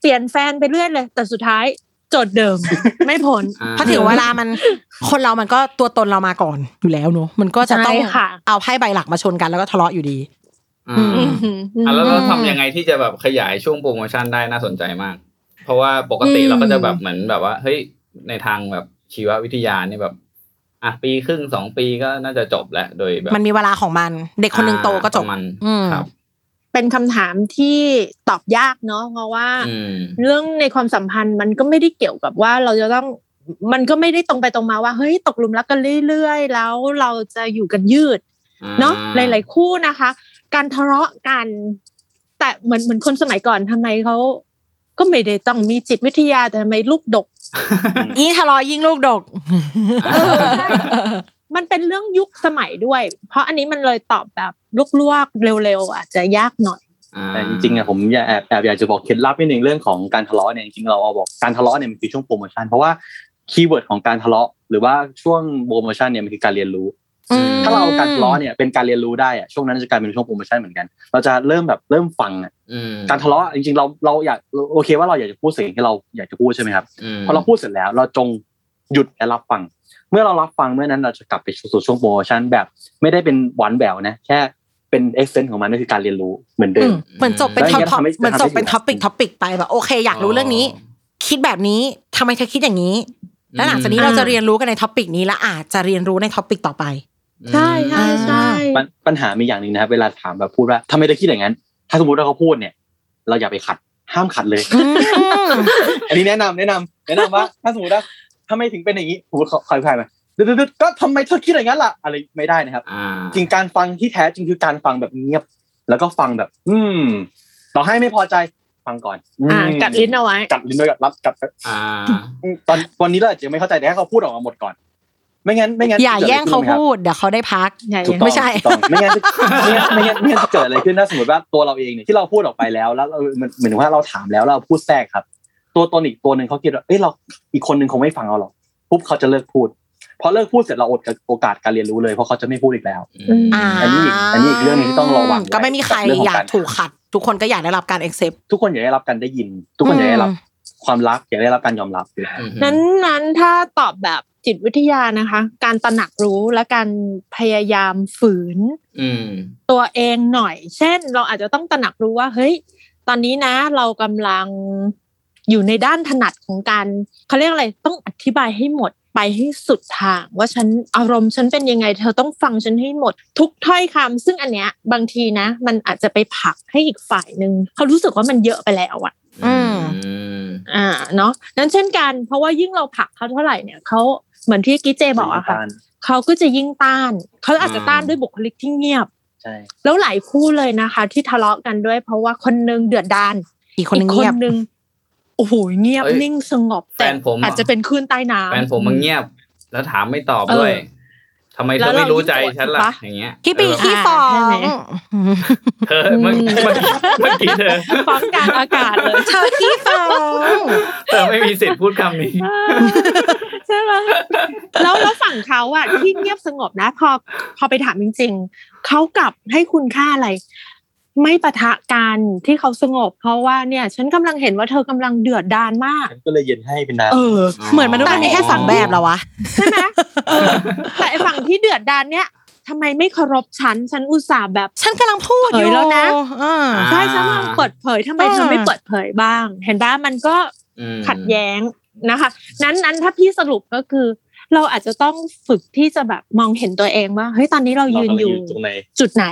เปลี่ยนแฟนไปเรื่อยเลย แต่สุดท้ายโจทย์เดิม ไม่พ้นอ่าเพราะถึงเวลามันคนเรามันก็ตัวตนเรามาก่อนอยู่แล้วเนาะมันก็จะต้องใช่ค่ะเอาไพ่ใบหลักมาชนกันแล้วก็ทะเลาะอยู่ดีอ่าอืมอะแล้วเราทำยังไงที่จะแบบขยายช่วงโปรโมชั่นได้น่าสนใจมาก เพราะว่าปกติอืมเราก็จะแบบเหมือนแบบว่าเฮ้ยในทางแบบชีววิทยานี่แบบ อะปีครึ่งสองปีก็น่าจะจบแล้วโดยแบบมันมีเวลาของมัน เด็กคนหนึ่งโตก็จบประมาณอืมครับเป็นคำถามที่ตอบยากเนาะเพราะว่าอืมเรื่องในความสัมพันธ์มันก็ไม่ได้เกี่ยวกับว่าเราจะต้องมันก็ไม่ได้ตรงไปตรงมาว่าเฮ้ยตกหลุมรักกันเรื่อยๆ แล้วเราจะอยู่กันยืดเนาะหลายๆคู่นะคะ การทะเลาะกัน แต่เหมือนเหมือนคนสมัยก่อนทำไมเขาก็ไม่ได้ต้องมีจิตวิทยาแต่ทำไมลูกดก ยิ่งทะเลาะยิ่งลูกดก มันเป็นเรื่องยุคสมัยด้วย เพราะอันนี้มันเลยตอบแบบลวกๆเร็วๆอาจจะยากหน่อยอ่าแต่จริงๆอะผมอยากแอบแอบอยากจะบอกเคล็ดลับนิดนึงเรื่องของการทะเลาะเนี่ยจริงๆเราเอาบอกการทะเลาะเนี่ยมันคือช่วงโปรโมชั่นเพราะว่า keyword ของการทะเลาะ หรือว่าช่วงโปรโมชั่นเนี่ยมันคือการเรียนรู้อืม ถ้าเราเอาการทะเลาะเนี่ยเป็นการเรียนรู้ได้อะช่วงนั้นจะกลายเป็นช่วงโปรโมชั่นเหมือนกัน เราจะเริ่มแบบเริ่มฟังอะอืมการทะเลาะจริงๆเราเราอยากโอเคว่าเราอยากจะพูดสิ่งที่เราอยากจะพูดใช่ไหมครับมพอเราพูดเสร็จแล้ว เราจงหยุดและรับฟัง เมื่อเรารับฟังเมื่อนั้นเราจะกลับไปสู่ช่วงโปรโมชั่นแบบ ไม่ได้เป็นหวานแหววนะแค่เป็น essence ของมันก็คือการเรียนรู้เหมือนเดิม อืมเหมือนจบเป็นแล้ว topic อย่างเงี้ย topic ทำให้เหมือนจบเป็นทำให้ topic topic ไปแบบโอเค อยากรู้เรื่องนี้ คิดแบบนี้ทำไมเธอคิดอย่างนี้ แล้วหลังจากนี้อืมเราจะเรียนรู้กันใน topic นี้และอาจจะเรียนรู้ใน topic ต่อไป ใช่ใช่ใช่ปัญปัญหามีอย่างหนึ่งนะครับเวลาถามแบบพูดว่าทำไมเธอคิดอย่างนั้น ถ้าสมมติว่าเขาพูดเนี่ย เราอย่าไปขัดห้ามขัดเลย อันนี้แนะนำแนะนำแนะนำว่า ถ้าสมมติว่าทำไมถึงเป็นอย่างนี้สมมติเขาคอยพายมาดึดๆๆก็ทำไมเธอคิดอย่างนั้นล่ะ อะไรไม่ได้นะครับอ่าจริงการฟังที่แท้จริงคือการฟังแบบเงียบ แล้วก็ฟังแบบ อืม ต่อให้ไม่พอใจ ฟังก่อนอ่าอืมกัดลิ้นเอาไว้กัดลิ้นด้วยกัดรับกัดอ่า ตอนวันนี้เราอาจจะยังไม่เข้าใจแต่ให้เขาพูดออกมาหมดก่อน ไม่งั้นไม่งั้นอย่าจะกิแย่งเขาขึ้นไหมครับพูดเดี๋ยวเขาได้พักใหญ่ถูกต้องไม่ใช่ถูกต้องไม่งั้นจะไม่งั้นไม่งั้นไม่งั้นจะเกิดอะไรขึ้นถ้าสมมติว่าตัวเราเองเนี่ยที่เราพูดออกไปแล้ว แล้วเราเหมือนเหมือนว่าเราถามแล้วแล้วเราพูดแทรกครับ ตัวตนอีกตัวหนึ่งเขาคิดว่าเอ้ยเราอีกคนหนึ่งคงไม่ฟังเราหรอกปุ๊บเขาจะเลิกพูดพอเลิกพูดเสร็จเราอดโอกาสการเรียนรู้เลยเพราะเขาจะไม่พูดอีกแล้วอืมอ่าอันนี้อีกอันนี้อีกเรื่องหนึ่งที่ต้องระวังไว้ก็ไม่มีใครกับเรื่องของอยากการถูกขัด ทุกคนก็อยากได้รับการ accept ทุกคนอยากได้รับการได้ยิน ทุกคนอยากได้รับความรักอยากได้รับการยอมรับอยู่แล้วนั้นนั้นถ้าตอบแบบจิตวิทยานะคะ การตระหนักรู้และการพยายามฝืนอืมตัวเองหน่อย เช่น เราอาจจะต้องตระหนักรู้ว่า เฮ้ย ตอนนี้นะ เรากำลังอยู่ในด้านถนัดของการเขาเรียกอะไร ต้องอธิบายให้หมด ไปให้สุดทาง ว่าฉันอารมณ์ฉันเป็นยังไง เธอต้องฟังฉันให้หมด ทุกถ้อยคำซึ่งอันเนี้ยบางทีนะ มันอาจจะไปผลักให้อีกฝ่ายหนึ่งเขารู้สึกว่ามันเยอะไปแล้วอะอืมมอ่าเนาะนั้นเช่นกัน เพราะว่ายิ่งเราผลักเขาเท่าไหร่เนี่ยเขาเหมือนที่กิเจบอกอะค่ะเขาก็จะยิ่งต้านเขาอาจจะต้านด้วยบุคลิกที่เงียบใช่แล้วหลายคู่เลยนะคะ ที่ทะเลาะกันด้วย เพราะว่าคนหนึงเดือดดานอีกคนหนึงเงียบหนึง โอ้โหเงียบเอ้ยนิ่งสงบแฟแต่นผมอะอาจจะเป็นคลื่นใต้น้ำแฟนผมมันเงียบ แล้วถามไม่ตอบด้วยเออทำไมเธแล้อวเราไม่รู้ใจยิ่งโกรธฉันล่ะปะอย่างเงี้ยขี้ปีเออขี้ฟอใช่งไหมเธอเมื่ออืมเมื่อกี้เมื่อกี้เธอฟ้องกลารอากาศเลยเธอขี้ฟองเธอไม่มีสิทธิ์พูดคำนี้ใช่ไหมแล้วแล้วฝั่งเขาอะที่เงียบสงบนะ พอพอไปถามจริง ๆเขากลับให้คุณค่าอะไร ไม่ปะทะกันที่เขาสงบ เพราะว่าเนี่ยฉันกำลังเห็นว่าเธอกำลังเดือดดานมากฉันก็เลยเย็นให้เป็นน้ำเออเหมือนมนุษย์มันมีแค่สองแบบเหรอวะใช่ไหมเออแต่ไอ้ฝั่งที่เดือดดานเนี่ยทำไมไม่เคารพฉัน ฉันอุตส่าห์แบบ ฉันกำลังพูดอยู่เผยแล้วนะอ่าอ่าใช่ฉันกำลังเปิดเผยทำไมเธอไม่เปิดเผยบ้าง เห็นป่ะมันก็อืมขัดแย้งนะคะ นั้นนั้นถ้าพี่สรุปก็คือ เราอาจจะต้องฝึกที่จะแบบมองเห็นตัวเองว่าเฮ้ยตอนนี้เราเรายืนกำลังอยู่อยู่ตรงไหนจุดไหน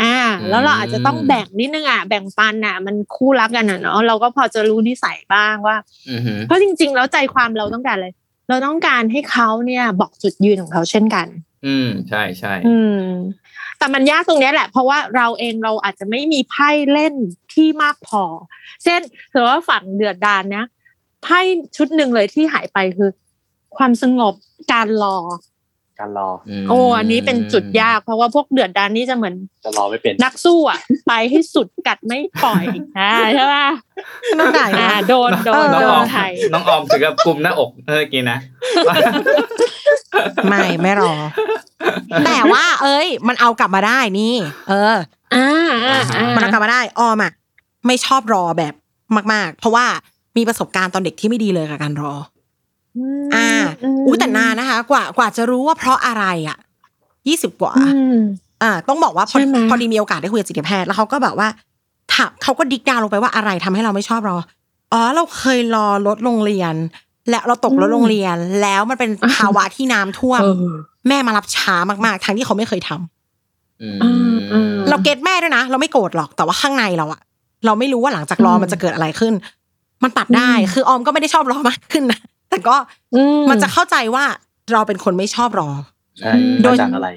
อ่า แล้วเราอาจจะต้องแบ่งนิดนึงอะแบ่งปันอะ มันคู่รักกันอะเนาะเราก็พอจะรู้นิสัยบ้างว่าอือหือเพราะจริง ๆ แล้วใจความเราต้องการอะไรเราต้องการให้เขาเนี่ยบอกจุดยืนของเขาเช่นกัน อืมใช่ใช่อืม แต่มันยากตรงเนี้ยแหละ เพราะว่าเราเองเราอาจจะไม่มีไพ่เล่นที่มากพอ เช่นถือว่าฝั่งเดือดดานนะไพ่ชุดหนึ่งเลยที่หายไปคือ ความสงบการรอ การรอมโอ้อันนี้เป็นจุดยากเพราะว่าพวกเดือดดานนี่จะเหมือนจะรอไม่เป็นนักสู้อะไปให้สุดกัดไม่ปล่อยอ่าใช่ป่ะน้องไหนอ่าอะโดนโดนน้องโดออนมไทยน้องออมถึงกับกลุ่มหน้าอกเมื่อกี้นะไม่ไม่รอ แต่ว่า เอ้ย มันเอากลับมาได้นี่ เอออ่าอ่าอ่ามันเอากลับมาได้ออมอะไม่ชอบรอแบบมาก ๆ เพราะว่ามีประสบการณ์ตอนเด็กที่ไม่ดีเลยกับการรอ อ่าอู้แต่นานนะคะ กว่ากว่าจะรู้ว่าเพราะอะไรอะยี่สิบกว่าอืมอ่า ต้องบอกว่าพอใช่ไหมพอดีมีโอกาสได้คุยกับจิตแพทย์แล้วเขาก็แบบว่าถามเขาก็ดิกดาวลงไปว่าอะไรทำให้เราไม่ชอบรออ๋อเราเคยรอรถโรงเรียน และเราตกรถโรงเรียน แล้วมันเป็นภาวะที่น้ำท่วมเออแม่มารับช้ามากๆทั้งที่เขาไม่เคยทำอืมอืมอืมเราเก็ตแม่ด้วยนะเราไม่โกรธหรอกแต่ว่าข้างในเราอะเราไม่รู้ว่าหลังจากรออืมมันจะเกิดอะไรขึ้น มันตัดได้อืมคือออมก็ไม่ได้ชอบรอมากขึ้นนะ แต่ก็อืมันจะเข้าใจว่าเราเป็นคนไม่ชอบรอใช่โดยมาจากอะไร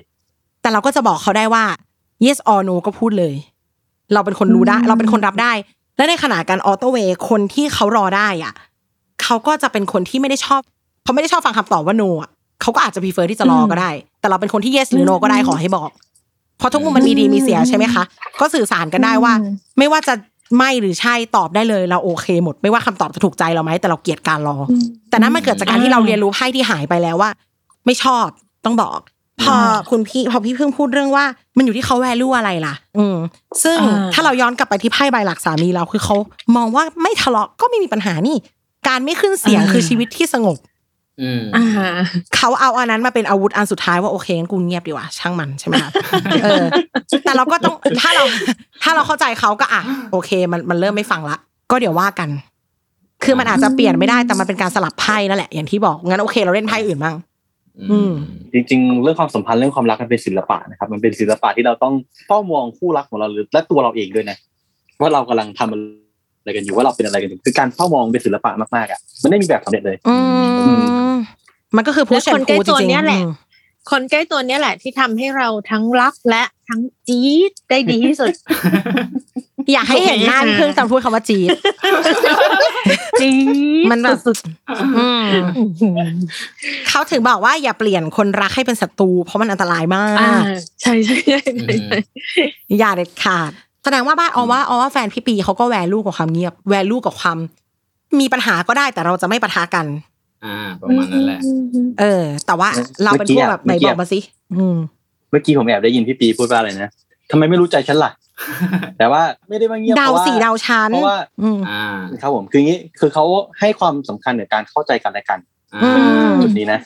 แต่เราก็จะบอกเขาได้ว่า yes or no ก็พูดเลย เราเป็นคนรู้ได้ เราเป็นคนรับได้ และในขณะการออโต้เวย์คนที่เขารอได้อะเขาก็จะเป็นคนที่ไม่ได้ชอบเขาไม่ได้ชอบฟังคำตอบว่า no อะเขาก็อาจจะ prefer ที่จะรอก็ได้ แต่เราเป็นคนที่ yes หรือ no ก็ได้ขอให้บอกเพราะทุกมุมมันมีดีมีเสียใช่ไหมคะ ก็สื่อสารกันได้ว่าอืมไม่ว่าจะ ไม่หรือใช่ตอบได้เลยเราโอเคหมด ไม่ว่าคำตอบจะถูกใจเราไหมแต่เราเกลียดการรออแต่นั้นมันเกิดจากการที่เราเรียนรู้ไพ่ที่หายไปแล้วว่า ไม่ชอบต้องบอก พอคุณพี่พอพี่เพิ่งพูดเรื่องว่า มันอยู่ที่เขาแวลูอะไรล่ะ อืม ซึ่งอ่าถ้าเราย้อนกลับไปที่ไพ่ใบหลักสามีเราคือเขามองว่าไม่ทะเลาะก็ไม่มีปัญหานี่ การไม่ขึ้นเสียงคือชีวิตที่สงบอืมอ่า เขาเอาอันนั้นมาเป็นอาวุธอันสุดท้ายว่าโอเคงั้นกูเงียบดีกว่าช่างมันใช่ไหมคะเออแต่เราก็ต้องถ้าเรา ถ้าเราเข้าใจเขาก็อะโอเค มันมันเริ่มไม่ฟังละ ก็เดี๋ยวว่ากัน คือมันอาจจะเปลี่ยนไม่ได้แต่มันเป็นการสลับไพ่นั่นแหละอย่างที่บอกงั้นโอเค เราเล่นไพ่อื่นบ้างอืมจริงๆ เรื่องความสัมพันธ์เรื่องความรักมันเป็นศิลปะนะครับ มันเป็นศิลปะที่เราต้องเฝ้ามองคู่รักของเราหรือและตัวเราเองด้วยนะว่าเรากำลังทำ อะไรกันอยู่ว่าเราเป็นอะไรกันอยู่คือการเฝ้ามองเป็นศิลปะมากๆอะมันไม่มีแบบสำเร็จเลยอืมมันก็คือผู้และเชนคนใกล้คูจตัวริงเนี้ยๆแหละอืมคนใกล้ตัวเนี้ยแหละที่ทำให้เราทั้งรักและทั้งจี๊ดได้ดีที่สุด อยากให้เห็นหน้าพี่เพิ่งจำพูดคำว่าจีดจี๊ดมันแบบสุดอืมๆอื้อหือเขาถึงบอกว่าอย่าเปลี่ยนคนรักให้เป็นศัตรูเพราะมันอันตรายมาอ่ากใช่ใช่ใช่ใช่ใช่อย่าเด็ดขาด แสดงว่าบ้านออมว่าออมว่าแฟนพี่ปีเขาก็แวลูกับความเงียบ แวลูกับความ มีปัญหาก็ได้แต่เราจะไม่ปะทะกัน อ่า ประมาณนั้นแหละ เออ แต่ว่าเราเป็นพวกแบบไหนบอกมาสิอืมเมื่อกี้ผมแอบได้ยินพี่ปีพูดว่าอะไรนะทำไมไม่รู้ใจฉันล่ะแต่ว่าไม่ได้มาเงียบดาวเพระสี่ดาวชั้นเพราะว่าอืมอ่าครับผมคืออย่างนี้คือเขาให้ความสำคัญในการเข้าใจกันและกันอ่ามจุดนี้นะ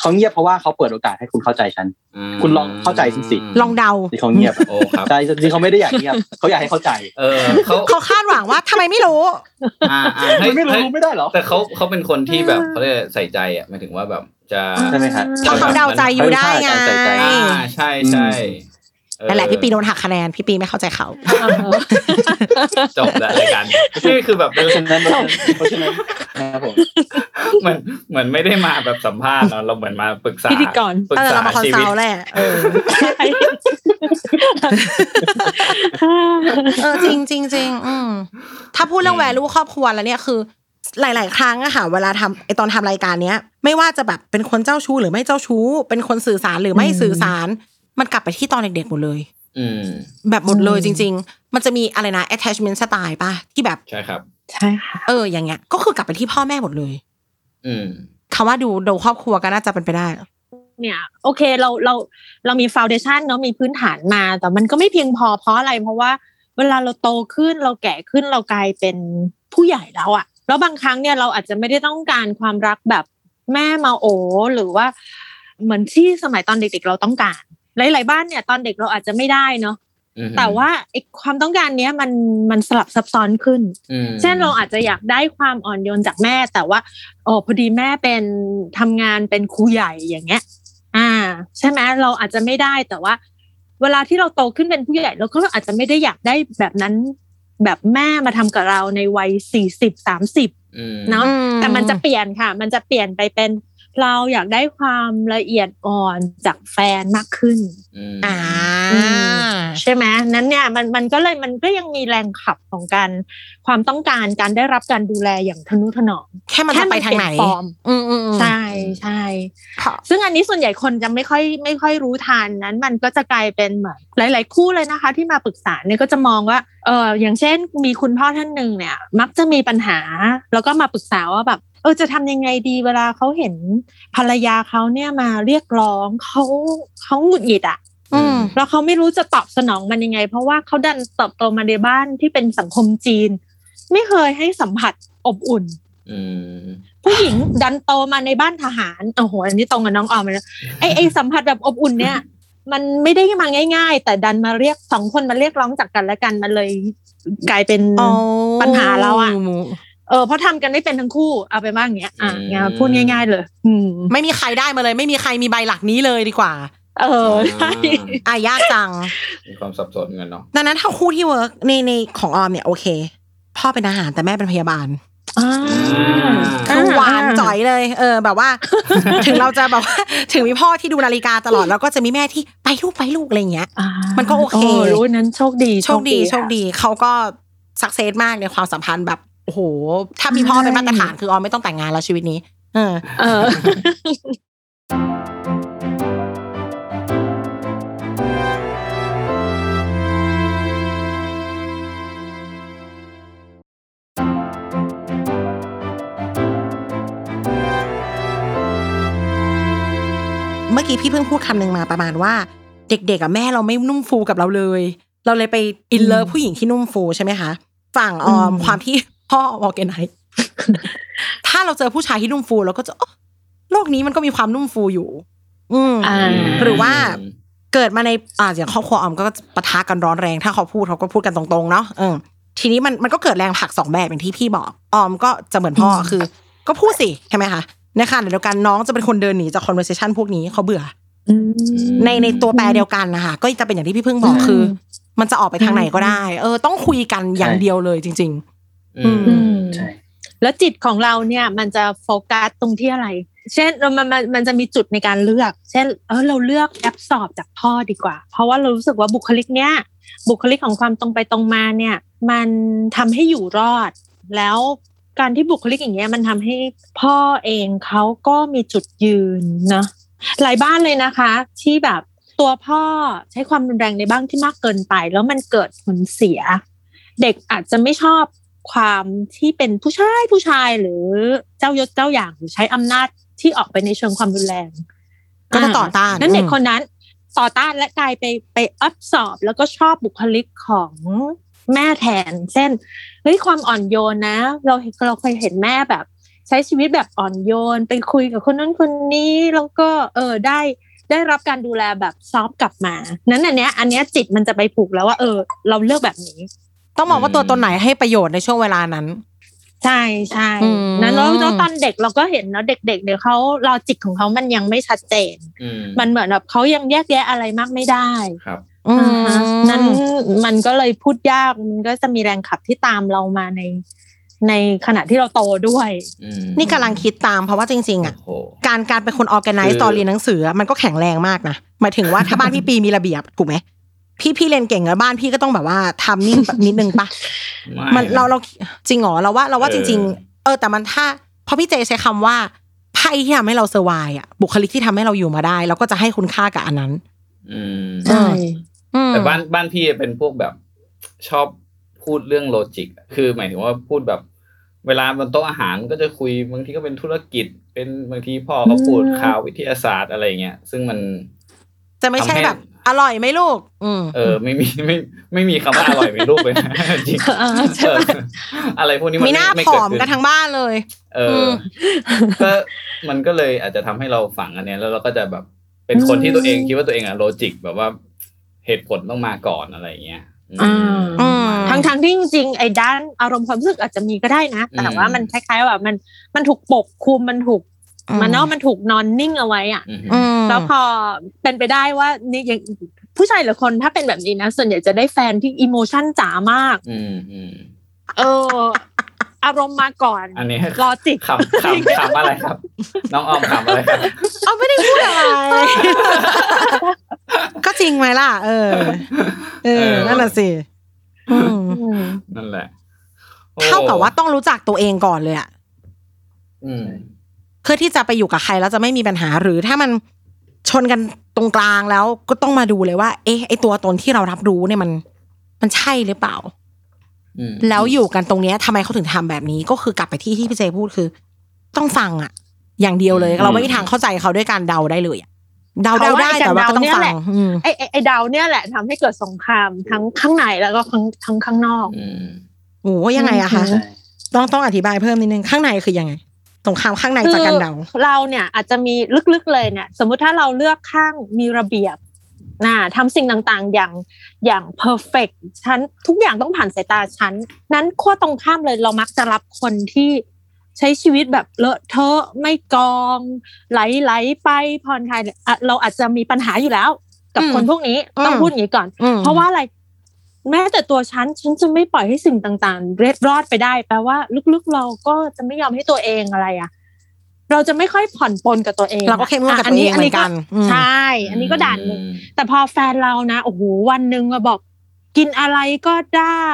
เขาเงียบเพราะว่าเขาเปิดโอกาสให้คุณเข้าใจฉัน คุณลองเข้าใจสิสิลองเดาที่เขาเงียบโอ้ครับใช่จริงๆเขาไม่ได้อยากเงียบเขาอยากให้เข้าใจ เออเขาเขาคาดหวังว่าทำไมไม่รู้อ่าอ่ามันไม่รู้ให้รู้ไม่ได้เหรอแต่เขาเขาเป็นคนที่แบบเขาเรียกใส่ใจอะหมายถึงว่าแบบจะใช่ไหมฮะเพราะเขาเดาใจอยู่ได้ไงใส่ใจอ่าใช่ใช่เออ นั่นแหละพี่ปีโดนหักคะแนนพี่ปีไม่เข้าใจเขาจบแล้วรายการนี่คือแบบเพราะฉะนั้นเพราะฉะนั้นนะครับผมเหมือนเหมือนไม่ได้มาแบบสัมภาษณ์เนอะเราเหมือนมาปรึกษาพิธีกรปรึกเออษาเรามาคอนชีซัวิตลท์แหละเออเออจริงจริงจริงอืมถ้าพูดเรื่องแวลูครอบครัวแล้วเนี่ยคือหลาย ๆ ครั้งอะค่ะเวลาทำไอตอนทำรายการเนี้ย ไม่ว่าจะแบบเป็นคนเจ้าชู้หรือไม่เจ้าชู้ เป็นคนสื่อสารหรือไม่สื่อสาร มันกลับไปที่ตอนเด็กๆหมดเลยอืมแบบหมดเลยอืมจริง ๆ มันจะมีอะไรนะ attachment style ป่ะที่แบบใช่ครับใช่ค่ะเอออย่างเงี้ย ก็คือกลับไปที่พ่อแม่หมดเลย อืมคำว่าดูดูครอบครัวก็น่าจะเป็นไปได้ เนี่ย โอเคเราเราเรามีฟ u n เดชันเนาะมีพื้นฐานมา แต่มันก็ไม่เพียงพอเพราะอะไร เพราะว่า เวลาเราโตขึ้นเราแก่ขึ้นเรากลายเป็นผู้ใหญ่แล้วอะแล้วบางครั้งเนี่ยเราอาจจะไม่ได้ต้องการความรักแบบแม่มาโอหรือว่า เหมือนที่สมัยตอนเด็ก ๆ เราต้องการ หลาย ๆ บ้านเนี่ยตอนเด็กเราอาจจะไม่ได้เนาะอืมแต่ว่าไอ้ความต้องการเนี้ยมันมันสลับซับซ้อนขึ้นอืมเช่นเราอาจจะอยากได้ความอ่อนโยนจากแม่ แต่ว่าโอ้พอดีแม่เป็นทำงานเป็นครูใหญ่อย่างเงี้ย อ่า ใช่ไหมเราอาจจะไม่ได้แต่ว่า เวลาที่เราโตขึ้นเป็นผู้ใหญ่เราก็อาจจะไม่ได้อยากได้แบบนั้น แบบแม่มาทำกับเราในวัยสี่สิบสามสิบอืมเนาะอืมแต่มันจะเปลี่ยนค่ะ มันจะเปลี่ยนไปเป็น เราอยากได้ความละเอียดอ่อนจากแฟนมากขึ้นอืมอ่าใช่ไหมนั้นเนี่ยมันมันก็เลยมันก็ยังมีแรงขับของการความต้องการการได้รับการดูแลอย่างทนุถนอมแค่มันจะไปทางไหนแค่มันเปลี่ยนฟอร์มอืมอืมอืมใช่ใช่เพราะซึ่งอันนี้ส่วนใหญ่คนจะไม่ค่อยไม่ค่อยรู้ทันนั้น มันก็จะกลายเป็นเหมือนหลาย ๆ คู่เลยนะคะ ที่มาปรึกษาเนี่ยก็จะมองว่าเอออย่างเช่นมีคุณพ่อท่านหนึ่งเนี่ย มักจะมีปัญหา แล้วก็มาปรึกษาว่าแบบ เออจะทำยังไงดีเวลาเขาเห็นภรรยาเขาเนี่ยมาเรียกร้องเขาเขาหงุดหงิดอะอืมแล้วเขาไม่รู้จะตอบสนองมันยังไง เพราะว่าเขาดันเติบโตมาในบ้านที่เป็นสังคมจีน ไม่เคยให้สัมผัสอบอุ่นอืมผู้หญิงดันโตมาในบ้านทหารโอ้โหอันนี้ตรงกับน้องออมเลยนะไอไอสัมผัสแบบอบอุ่นเนี่ย มันไม่ได้มาง่าย ๆ แต่ดันมาเรียกสองคนมาเรียกร้องจากกันและกันมันเลยกลายเป็นอ๋อปัญหาเราอะ เออเพราะทำกันไม่เป็นทั้งคู่เอาไปบ้างอย่างเงี้ยอะงานพูดง่าย ๆ เลยอืมไม่มีใครได้มาเลย ไม่มีใครมีใบหลักนี้เลยดีกว่า เออใช่อะยากจังมีความสับสนกันเนาะดังนั้นถ้าคู่ที่ work ในในของออมเนี่ยโอเค พ่อเป็นทหารแต่แม่เป็นพยาบาลอ่าคือหวานจ่อยเลย เออ แบบว่า ถึงเราจะแบบว่าถึงมีพ่อที่ดูนาฬิกาตลอดแล้วก็จะมีแม่ที่ไปลูกไปลูกอะไรอย่างเงี้ยอ่ามันก็โอเค คู่นั้นโชคดี โชคดีโชคดีเขาก็ success มากในความสัมพันธ์แบบ โอ้โห ถ้ามีพ่อเป็นมาตรฐานคือออมไม่ต้องแต่งงานแล้วชีวิตนี้เออเมื่อกี้พี่เพิ่งพูดคำหนึ่งมาประมาณว่า เด็กๆอะแม่เราไม่นุ่มฟูกับเราเลย เราเลยไปอินเลิฟผู้หญิงที่นุ่มฟูใช่ไหมคะ ฝั่งออมความที่ พ่อออแกไนซ์ถ้าเราเจอผู้ชายที่นุ่มฟูเราก็จะอ๋อโลกนี้มันก็มีความนุ่มฟูอยู่ อืมอ่าหรือว่าเกิดมาในอ่าอย่างครอบครัวออมก็ปะทะกันร้อนแรง ถ้าเขาพูดเขาก็พูดกันตรงๆเนาะเออทีนี้มันมันก็เกิดแรงผลักสองแบบอย่างที่พี่บอกออมก็จะเหมือนพ่อคือ ก็พูดสิใช่ไหมคะในขณะเดียวกันน้องจะเป็นคนเดินหนีจาก conversation พวกนี้เขาเบื่ออืมในในตัวแปรเดียวกันนะคะก็จะเป็นอย่างที่พี่เพิ่งบอกอืมคือ มันจะออกไปทางไหนก็ได้ เออ ต้องคุยกันอย่างใช่เดียวเลยจริง อืมอืมใช่แล้วจิตของเราเนี่ยมันจะโฟกัสตรงที่อะไร เช่นเออมันมันมันจะมีจุดในการเลือก เช่น เออเราเลือกแอบสอบจากพ่อดีกว่า เพราะว่าเรารู้สึกว่าบุคลิกเนี้ยบุคลิกของความตรงไปตรงมาเนี่ย มันทำให้อยู่รอด แล้วการที่บุคลิกอย่างเงี้ยมันทำให้พ่อเองเขาก็มีจุดยืนนะหลายบ้านเลยนะคะ ที่แบบตัวพ่อใช้ความรุนแรงในบ้างที่มากเกินไป แล้วมันเกิดผลเสีย เด็กอาจจะไม่ชอบ ความที่เป็นผู้ชายผู้ชายหรือเจ้ายศเจ้าอย่างหรือใช้อำนาจที่ออกไปในเชิงความรุนแรงๆก็จะต่อต้านนั้นเด็กอืมคนนั้นต่อต้านและกลายไปไปอัพสอบแล้วก็ชอบบุคลิกของแม่แทน เช่นเฮ้ยความอ่อนโยนนะ เราเราเคยเห็นแม่แบบ ใช้ชีวิตแบบอ่อนโยน ไปคุยกับคนนั้นคนนี้แล้วก็เออได้ได้รับการดูแลแบบซอฟต์กลับมา นั้นอันเนี้ย อันเนี้ยจิตมันจะไปผูกแล้วว่า เออ เราเลือกแบบนี้ ต้องมองว่าตัวตนไหนให้ประโยชน์ในช่วงเวลานั้น ใช่ใช่อืมนั้นแล้วแล้วตอนเด็กเราก็เห็นเนาะเด็กๆเดี๋ยวเขาลอจิกของเขามันยังไม่ชัดเจนอืมมันเหมือนแบบเขายังแยกแยะอะไรมากไม่ได้ครับอืมอ่าฮะนั้นมันก็เลยพูดยากมันก็จะมีแรงขับที่ตามเรามาในในขณะที่เราโตด้วยอืมนี่กำลังคิดตามเพราะว่าจริง ๆ อะโอ้โหการการเป็นคนออแกไนคืซ์อตอนเรียนหนังสืออะมันก็แข็งแรงมากนะหมายถึงว่าถ้าบ้านพี่ปีมีระเบียบถูกไหม พี่พี่เรียนเก่งแล้วบ้านพี่ก็ต้องแบบว่าทำนิ่งแบบนิดนึงปะไมันเราเราจริงเหรอเราว่าเราว่าเอจอริง ๆ เออ แต่มันถ้าเพราะพี่เจใช้คำว่าไพ่ที่ทำให้เราเซอร์ไวอะบุคลิกที่ทำให้เราอยู่มาได้เราก็จะให้คุณค่ากับอันนั้น อืมใช่อืมแต่บ้านบ้านพี่เป็นพวกแบบชอบพูดเรื่องโลจิกอะคือหมายถึงว่าพูดแบบเวลาบนโต๊ะอาหารก็จะคุยบางทีก็เป็นธุรกิจ เป็นบางทีพ่อก็พูดอืมข่าววิทยาศาสตร์อะไรเงี้ย ซึ่งมันจะไม่ใช่ทำให้แบบ อร่อยไหมลูก อืมเออไม่มีไม่ไม่มีคำว่าอร่อยในรูปเลยนะจริงเออใช่ไหมเอออะไรพวกนี้มันมีหน้าไม่ผเกิดอมขึ้นกันทั้งบ้านเลย เออมอก็มันก็เลยอาจจะทำให้เราฝังอันเนี้ยแล้วเราก็จะแบบเป็นคนที่ตัวเองคิดว่าตัวเองอะโลจิกแบบว่าเหตุผลต้องมาก่อนอะไรเงี้ยอืมอ่าอืมทั้งทั้งที่จริงๆไอ้ด้านอารมณ์ความรู้สึกอาจจะมีก็ได้นะ แต่ว่ามันคล้ายๆแบบมันมันถูกปกคลุมมันถูกอื มมันเนาะมันถูกนอนนิ่งเอาไว้อะอืมอืมแล้วพอเป็นไปได้ว่านี่อย่างผู้ชายหรือคนถ้าเป็นแบบนี้นะส่วนใหญ่จะได้แฟนที่อิโมชันจ๋ามากอืมอืมเออ อารมณ์มาก่อน อันนี้รอจิกขำขำขำอะไรครับ น้องออมขำอะไรครับเอาไม่ได้พูดอะไร ก็จริงไหมล่ะ เออ เออ นั่นน่ะสิอืมอืมนั่นแหละโอ้เท่ากับว่าต้องรู้จักตัวเองก่อนเลยอะอืม เพื่อที่จะไปอยู่กับใครแล้วจะไม่มีปัญหาหรือถ้ามันชนกันตรงกลางแล้วก็ต้องมาดูเลยว่า เอ๊ะไอตัวตนที่เรารับรู้เนี่ยมัน มันใช่หรือเปล่าอืมแล้วอยู่กันตรงเนี้ยทำไมเขาถึงทำแบบนี้ ก็คือกลับไปที่ที่พี่เจพูดคือ ต้องฟังอะอย่างเดียวเลย เราไม่มีทางเข้าใจเขาด้วยการเดาได้เลยอะเดาเดาได้แต่ว่าก็ต้องฟังอืมไอ้ไอ้ไอ้ดาวเนี่ยแหละทำให้เกิดสงครามทั้งข้างในแล้วก็ทั้งทั้งข้างนอกอืมโอ้ยังไงอะคะอืมใช่ต้องต้องอธิบายเพิ่มนิดนึงข้างในคือยังไง สงครามข้างในจากการเดาคือเราเนี่ยอาจจะมีลึกๆเลยเนี่ย สมมุติถ้าเราเลือกข้างมีระเบียบนะทำสิ่งต่างๆอย่างอย่างเพอร์เฟกฉันทุกอย่างต้องผ่านสายตาฉันนั้นขั้วตรงข้ามเลยเรามักจะรับคนที่ใช้ชีวิตแบบเลอะเทอะไม่กอง ไหลไหลๆไปผ่อนคลายอะเราอาจจะมีปัญหาอยู่แล้ว กับอืมคนพวกนี้ต้องอืมพูดอย่างนี้ก่อนอืมเพราะว่าอะไร แม้แต่ตัวฉันฉันจะไม่ปล่อยให้สิ่งต่างๆ เร็ดรอดไปได้ แปลว่าลึกๆเราก็จะไม่ยอมให้ตัวเองอะไรอะเราจะไม่ค่อยผ่อนปลนกับตัวเองเราก็เข้มงวดกับตัวเองเหมือนกันอืมใช่ อันนี้ก็ด่านหนึ่งแต่พอแฟนเรานะโอ้โหวันหนึ่งมาบอกกินอะไรก็ได้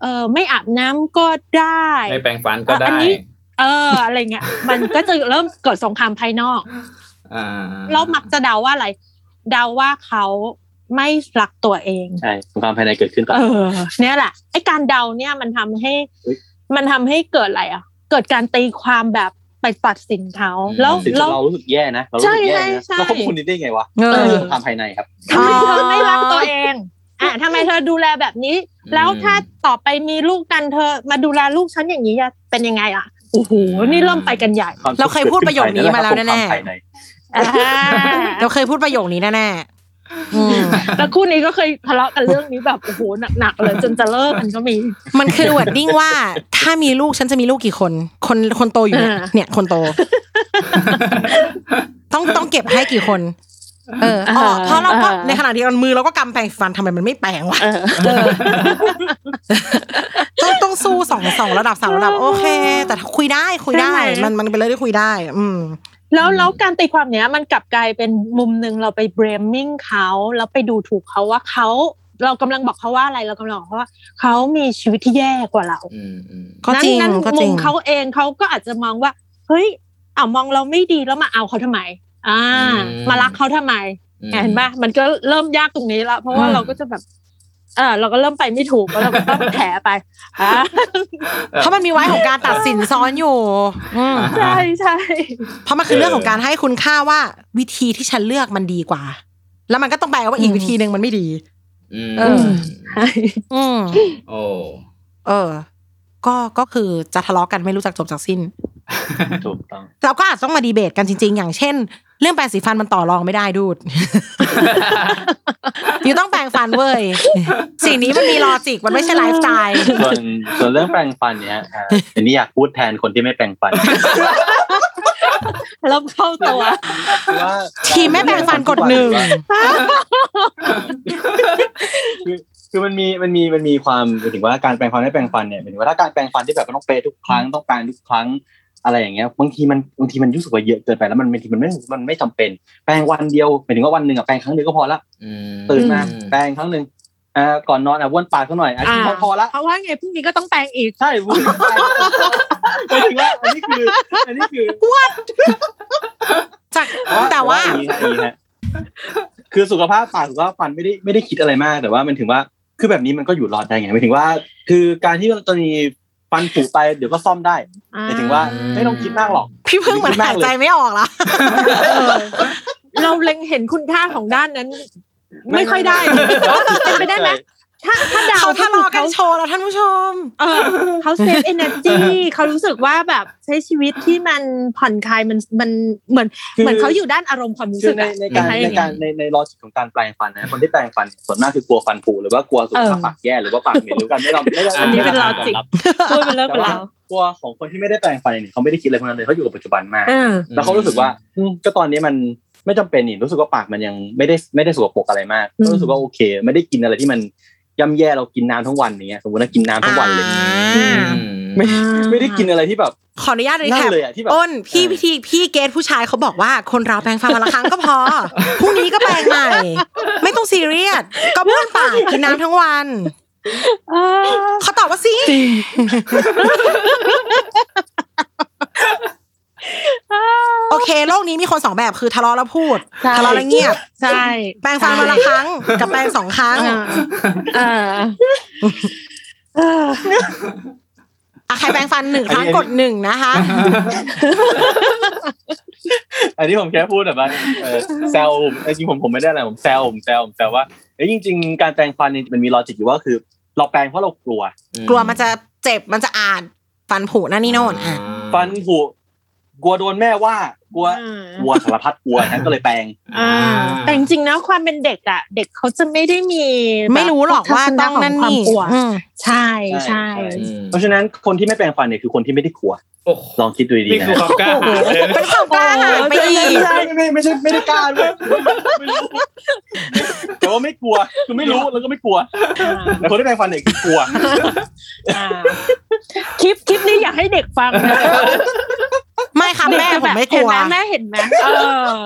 เออไม่อาบน้ำก็ได้ ไม่แปรงฟันก็ได้อันนี้ เออ อะไรเงี้ย มันก็จะเริ่มเกิดสงครามภายนอกอ่าเรามักจะเดาว่าอะไร เดาว่าเขา ไม่รักตัวเองใช่สงครามภายในเกิดขึ้นต่อเออเนี่ยแหละไอ้การเดาเนี่ยมันทำให้เฮ้ยมันทำให้เกิดอะไรอะ เกิดการตีความแบบไปไปตัดสินเขาแล้วสิ่งแล้วที่เรารู้สึกแย่นะเรารู้สึกแย่นะใช่ใช่เราควบคุมนี้ได้ไงวะเออเรื่องความภายในครับทำไมเธอไม่รักตัวเองอะทำไมเธอดูแลแบบนี้ แล้วถ้าต่อไปมีลูกกันเธอมาดูแลลูกฉันอย่างนี้จะเป็นยังไงอะโอ้โหนี่เริ่มไปกันใหญ่ความเราเคยพูดประโยคนี้มาแล้วแน่ๆควมภายในอ่าเราเคยพูดประโยคนี้แน่ๆอืม แล้วคู่นี้ก็เคยทะเลาะกันเรื่องนี้แบบโอ้โหหนักๆเลย จนจะเลิกกันก็มี มันคือวอร์ดดิ้งว่า ถ้ามีลูกฉันจะมีลูกกี่คน คนคนโตอยู่เนี่ยอ่าเนี่ยคนโต ต้องต้องเก็บให้กี่คน เอออ๋อเพราะเราก็ในขณะเดียวกันมือเราก็กำแปรงฟันทำไมมันไม่แปรงวะเออเออต้องต้องสู้สองสองระดับสามระดับ โอเค แต่ถ้าคุยได้คุยได้ใช่ไหมมันมันเป็นเรื่องที่คุยได้ อืม แล้วแล้วการตีความเนี้ยมันกลับกลายเป็นมุมหนึ่งเราไปเบรมมิ่งเขาแล้วไปดูถูกเขาว่าเขาเรากำลังบอกเขาว่าอะไรเรากำลังบอกเขาว่าเขามีชีวิตที่แย่กว่าเราอืมอืมก็จริงนั้นก็จมุริงมเขาเองเขาก็อาจจะมองว่า เฮ้ยอ่ามองเราไม่ดีแล้วมาเอาเขาทำไม อ่า มารักเขาทำไมเห็นปะมันก็เริ่มยากตรงนี้ละเพราะว่าอืมเราก็จะแบบ เออเราก็เริ่มไปไม่ถูกแล้วเราก็ต้องแถไปอ่าเพราะมันมีไว้ของการตัดสินซ้อนอยู่อืมใช่ใช่เพราะมันคือเรื่องของการให้คุณค่าว่าวิธีที่ฉันเลือกมันดีกว่า แล้วมันก็ต้องแปลว่าอีกวิธีหนึ่งมันไม่ดีอืมเออใช่อืมโอ้เออ ก็ก็คือจะทะเลาะกันไม่รู้จักจบจากสิ้นถูกต้องเราก็อาจต้องมาดีเบตกันจริง ๆ อย่างเช่น เรื่องแปรงสีฟันมันต่อรองไม่ได้ดูดอยู่ต้องแปรงฟันเว้ย สิ่งนี้มันมี logic มันไม่ใช่ไลฟ์สไตลส่วนส่วนเรื่องแปรงฟันเนี่ยอ่าอันนี้อยากพูดแทนคนที่ไม่แปรงฟันันเริ่มเข้าตัวคือว่าทีมไม่แปรงฟันกดหนึ่งคือคือมันมีมันมีมันมีความหมายถึงว่าการแปรงฟันไม่แปรงฟันเนี่ยหมายถึงว่าถ้าการแปรงฟันที่แบบต้องแปรงทุกครั้งต้องแปรงทุกครั้ง อะไรอย่างเงี้ยบางทีมันบางทีมันรู้สึกว่าเยอะเกินไปแล้วมันบางทีมันไม่มันไม่จำเป็น แปรงวันเดียวหมายถึงว่าวันหนึ่งอะแปรงครั้งเดียวก็พอละอืมตื่นมาแปรงครั้งหนึ่งอ่าก่อนนอนอะบ้วนปากสักหน่อยอะอ่าพอพอละเพราะว่าไงพรุ่งนี้ก็ต้องแปลงอีกใช่บ้วนปากหมายถึงว่าอันนี้คืออันนี้คือจากแต่ว่าอย่างนี้ฮะอย่างนี้ฮะคือสุขภาพปากสุขภาพฟันไม่ได้ไม่ได้คิดอะไรมากแต่ว่ามันถึงว่าคือแบบนี้มันก็อยู่รอดได้ไงหมายถึงว่า คือการที่เราจะมี ฟันผุไปเดี๋ยวก็ซ่อมได้หมายถึงว่าไม่ต้องคิดมากหรอก พี่เพิ่งเหมือนหายใจไม่ออกละเราเล็งเห็นคุณค่าของด้านนั้น ไม่ค่อยได้เป็นไปได้ไหม ถ้าถ้าดาวเขาทะเลาะกันเขาโชว์แล้วท่านผู้ชม เออเขาเซฟเอเนอร์จีเขารู้สึกว่าแบบใช้ชีวิตที่มันผ่อนคลายมันมันเหมือนคือเหมือนเขาอยู่ด้านอารมณ์ความรู้คืสึอกในอะในการคล้ยๆในอย่งกาเงี้รยในในลอจิกของการแปลงฟันนะคนที่แปลงฟันเนี่ยส่วนมากคือกลัวฟันผุหรือว่ากลัวสุขภาพเออปากแย่หรือว่าปากเหม็นหรือกันไม่ยอมไม่ยอมอันนี้เป็นไม่ยลออมจิกรับพูดเป็นเรื่องแต่เป็นว่าราวตัวของคนที่ไม่ได้แปลงฟันเนี่ยเขาไม่ได้คิดอะไรพวกนั้นเลยเขาอยู่กับปัจจุบันมากเออแล้วเขารู้สึกว่าอืมก็ตอนนี้มันไม่จำเป็นนี่รู้สึกว่าปากมันยังไม่ได้ไม่ได้สกปรกอะไรมากอืมก็รู้สึกว่าโอเค ไม่ได้กินอะไรที่มัน ย่ำแย่เรากินน้ำทั้งวันอย่างเงี้ยสมมติว่ากินน้ำทั้งวันเลยอ่าอืมไม่ไม่ได้กินอะไรที่แบบขออนุญาตรีนั่แคนปเลยอะที่แบบอ้นพี่เออพี่พี่เกตผู้ชายเขาบอกว่าคนเราแปรงฟันวันละครั้งก็พอพรุ่งนี้ก็แปรงใหม่ ไม่ต้องซีเรียสก็บ้วนปากกินน้ำทั้งวันเออเขาตอบว่าสิ โอเค โลกนี้มีคนสองแบบคือทะเลาะแล้วพูดใช่ทะเลาะแล้วเงียบใช่ แปรงฟันวันละครั้ง กับแปรงสองครั้งเออเอออะใครแปรงฟันหนึ่งครั้งกดหนึ่งนะคะ อันนี้ผมแค่พูดแบบว่าเออแซวผมจริงๆผมผมไม่ได้อะไรผมแซวผมแซวผมแซวว่าเอ้ยจริง ๆ การแปลงฟันนี่มันมีลอจิกอยู่ว่าคือ เราแปลงเพราะเรากลัว กลัวมันจะเจ็บมันจะอาดฟันผุนั่นนี่โน่นอะฟันผุ กลัวโดนแม่ว่ากลัวกลัวสารพัดกลัวนั้นก็เลยแปลงอ่าแต่จริงๆนะความเป็นเด็กอะ เด็กเขาจะไม่ได้มีแบบไม่รู้หรอกว่าต้องนั่นทัศะขนี่ความกลัวอืมใช่ใช่ใช่อืมเพราะฉะนั้นคนที่ไม่แปลงฟันเนี่ยคือคนที่ไม่ได้กลัวโอ้โหลองคิดดูดีนี่ๆนะคือความกล้าหาญเลยเป็นความกล้าหาญไปอีกไม่ไม่ไม่ใช่ไม่ได้กล้าด้วยไม่รู้แต่ว่าไม่กลัวคือไม่รู้แล้วก็ไม่กลัวแต่คนที่แปลงฟันเนี่ยคือกลัวอ่าคลิปคลิปนี้อยากให้เด็กฟังนะ ไม่ค่ะแม่ผมไม่กลัวเห็นไหมแม่เห็นไหมเออ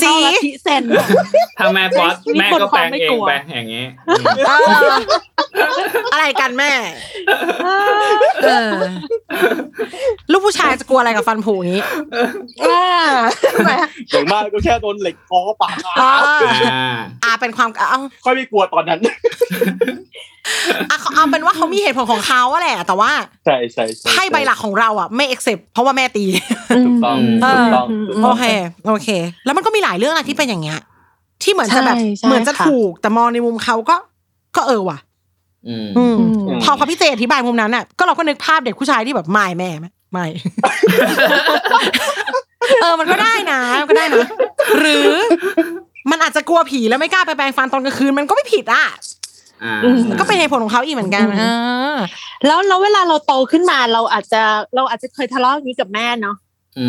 สีเข้าลัทธิเซนถ้าแม่ป๊อตนี่แม่คนก็แปลงความไม่เอกลังวไปอย่างงี้เอออะไรกันแม่เออลูกผู้ชายจะกลัวอะไรกับฟันผุอย่างนี้อ่าอย่างมากก็แค่โดนเหล็กคอปากอ่าอ่าอ่าเป็นความเอ้าค่อยไม่กลัวตอนนั้นอะเขาเอาเป็นว่าเขามีเหตุผลของเขาอะแหละ แต่ว่าใช่ใช่ใช่ไพ่ใบหลักของเราอะไม่ accept เพราะว่าแม่ตีถูกต้องเออถูกต้องถูกโอต้องเคโอเค แล้วมันก็มีหลายเรื่องอะที่เป็นอย่างเงี้ยที่เหมือนจะแบบใช่ใช่เหมือนจะค่ะถูก แต่มองในมุมเขาก็ ก็เออว่ะอืมอืมอืมพอพอพี่เจอธิบายมุมนั้นอะก็เราก็นึกภาพเด็กผู้ชายที่แบบไม่แม่ไหมไม่เออมันก็ได้นะมันก็ได้นะหรือมันอาจจะกลัวผีแล้วไม่กล้าไปแปรงฟันตอนกลางคืนมันก็ไม่ผิดอะอ่าอืม ก็เป็นเหตุผลของเขาอีกเหมือนกันอืมเออแล้วแล้วเวลาเราโตขึ้นมาเราอาจจะเราอาจจะเคยทะเลาะอย่างนี้กับแม่เนาะ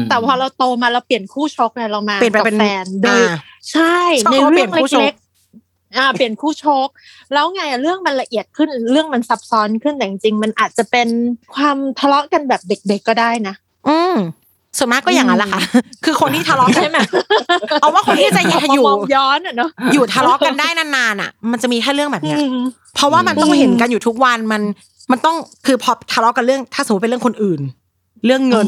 มแต่พอเราโตมาเราเปลี่ยนคู่ชกไงเรามาเปลี่ยนไปกับเป็นแฟนโดยอ่าใช่ชอบในคำว่าเปลี่เรื่ยอนงคู่ชกเล็กๆอ่าเปลี่ยนคู่ชก แล้วไงอะเรื่องมันละเอียดขึ้นเรื่องมันซับซ้อนขึ้นแต่จริงๆมันอาจจะเป็นความทะเลาะกันแบบเด็ก ๆก็ได้นะ อืม ส่วนมากก็อย่างนั้นแหละค่ะ คือคนที่ทะเลาะกันใช่ไหมเอาว่าคนที่จะอยู่มองย้อนอะเนาะอยู่ทะเลาะกันได้นานๆอะ มันจะมีแค่เรื่องแบบเนี้ยอืมเพราะว่ามันต้องอืมเห็นกันอยู่ทุกวันมันมันต้องคือพอทะเลาะกันเรื่อง ถ้าสมมติเป็นเรื่องคนอื่น เรื่องเงิน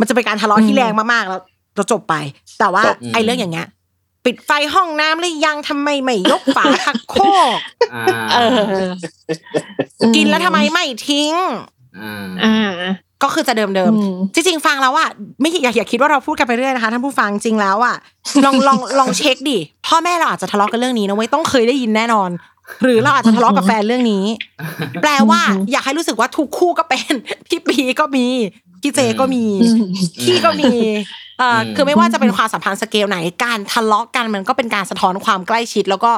มันจะเป็นการทะเลาะที่แรงมากๆแล้วเราจบไป แต่ว่าจบไอ้เรื่องอย่างเงี้ยปิดไฟห้องน้ำหรือยังทำไมไม่ยกฝาทักโคกอ่าเออกินแล้วทำไมไม่ทิ้งอ่าอ่า ก็คือจะเดิมอืมๆจริงๆฟังแล้วอะไม่อย่าอย่าคิดว่าเราพูดกันไปเรื่อยนะคะท่านผู้ฟังจริงแล้วอะลองลองลองเช็คดิพ่อแม่เราอาจจะทะเลาะกันเรื่องนี้นะเว้ยต้องเคยได้ยินแน่นอน หรือเราอาจจะทะเลาะกับแฟนเรื่องนี้ แปลว่าอืมอยากให้รู้สึกว่าทุกคู่ก็เป็นพี่ปีก็มีพี่เจก็มีอืมพี่ก็มีเอ่ออมคือไม่ว่าจะเป็นความสัมพันธ์สเกลไหนการทะเลาะกันมันก็เป็นการสะท้อนความใกล้ชิด แล้วก็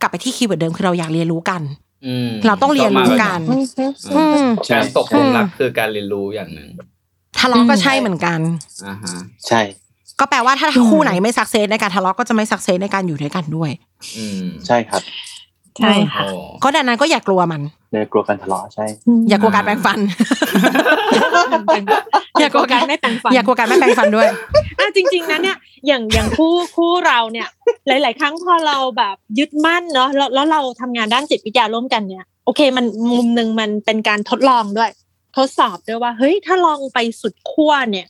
กลับไปที่ keyword เดิมคือเราอยากเรียนรู้กันอืม เราต้องเรียนรู้กันอืมการตกหลุมรักคือการเรียนรู้อย่างหนึ่งทะเลาะก็ใช่เหมือนกันอ่าฮะใช่ ก็แปลว่าถ้าคู่ไหนไม่ success ในการทะเลาะก็จะไม่ success ในการอยู่ด้วยกันด้วย อืมใช่ครับ ใช่ค่ะโอ้ก็ดังนั้นก็อย่ากลัวมันในกลัวการทะเลาะใช่ อย่ากลัวการแปรงฟันอย่ากลัวการไม่แต่งฟัน อย่ากลัวการไม่แปรงฟันด้วยอะจริง ๆนะเนี่ยอย่างอย่างคู่คู่เราเนี่ย หลาย ๆ ครั้งพอเราแบบยึดมั่นเนาะแล้วแล้วเราทำงานด้านจิตวิทยาร่วมกันเนี่ยโอเคมันมุมหนึ่งมันเป็นการทดลองด้วย ทดสอบด้วยว่าเฮ้ยถ้าลองไปสุดขั้วเนี่ย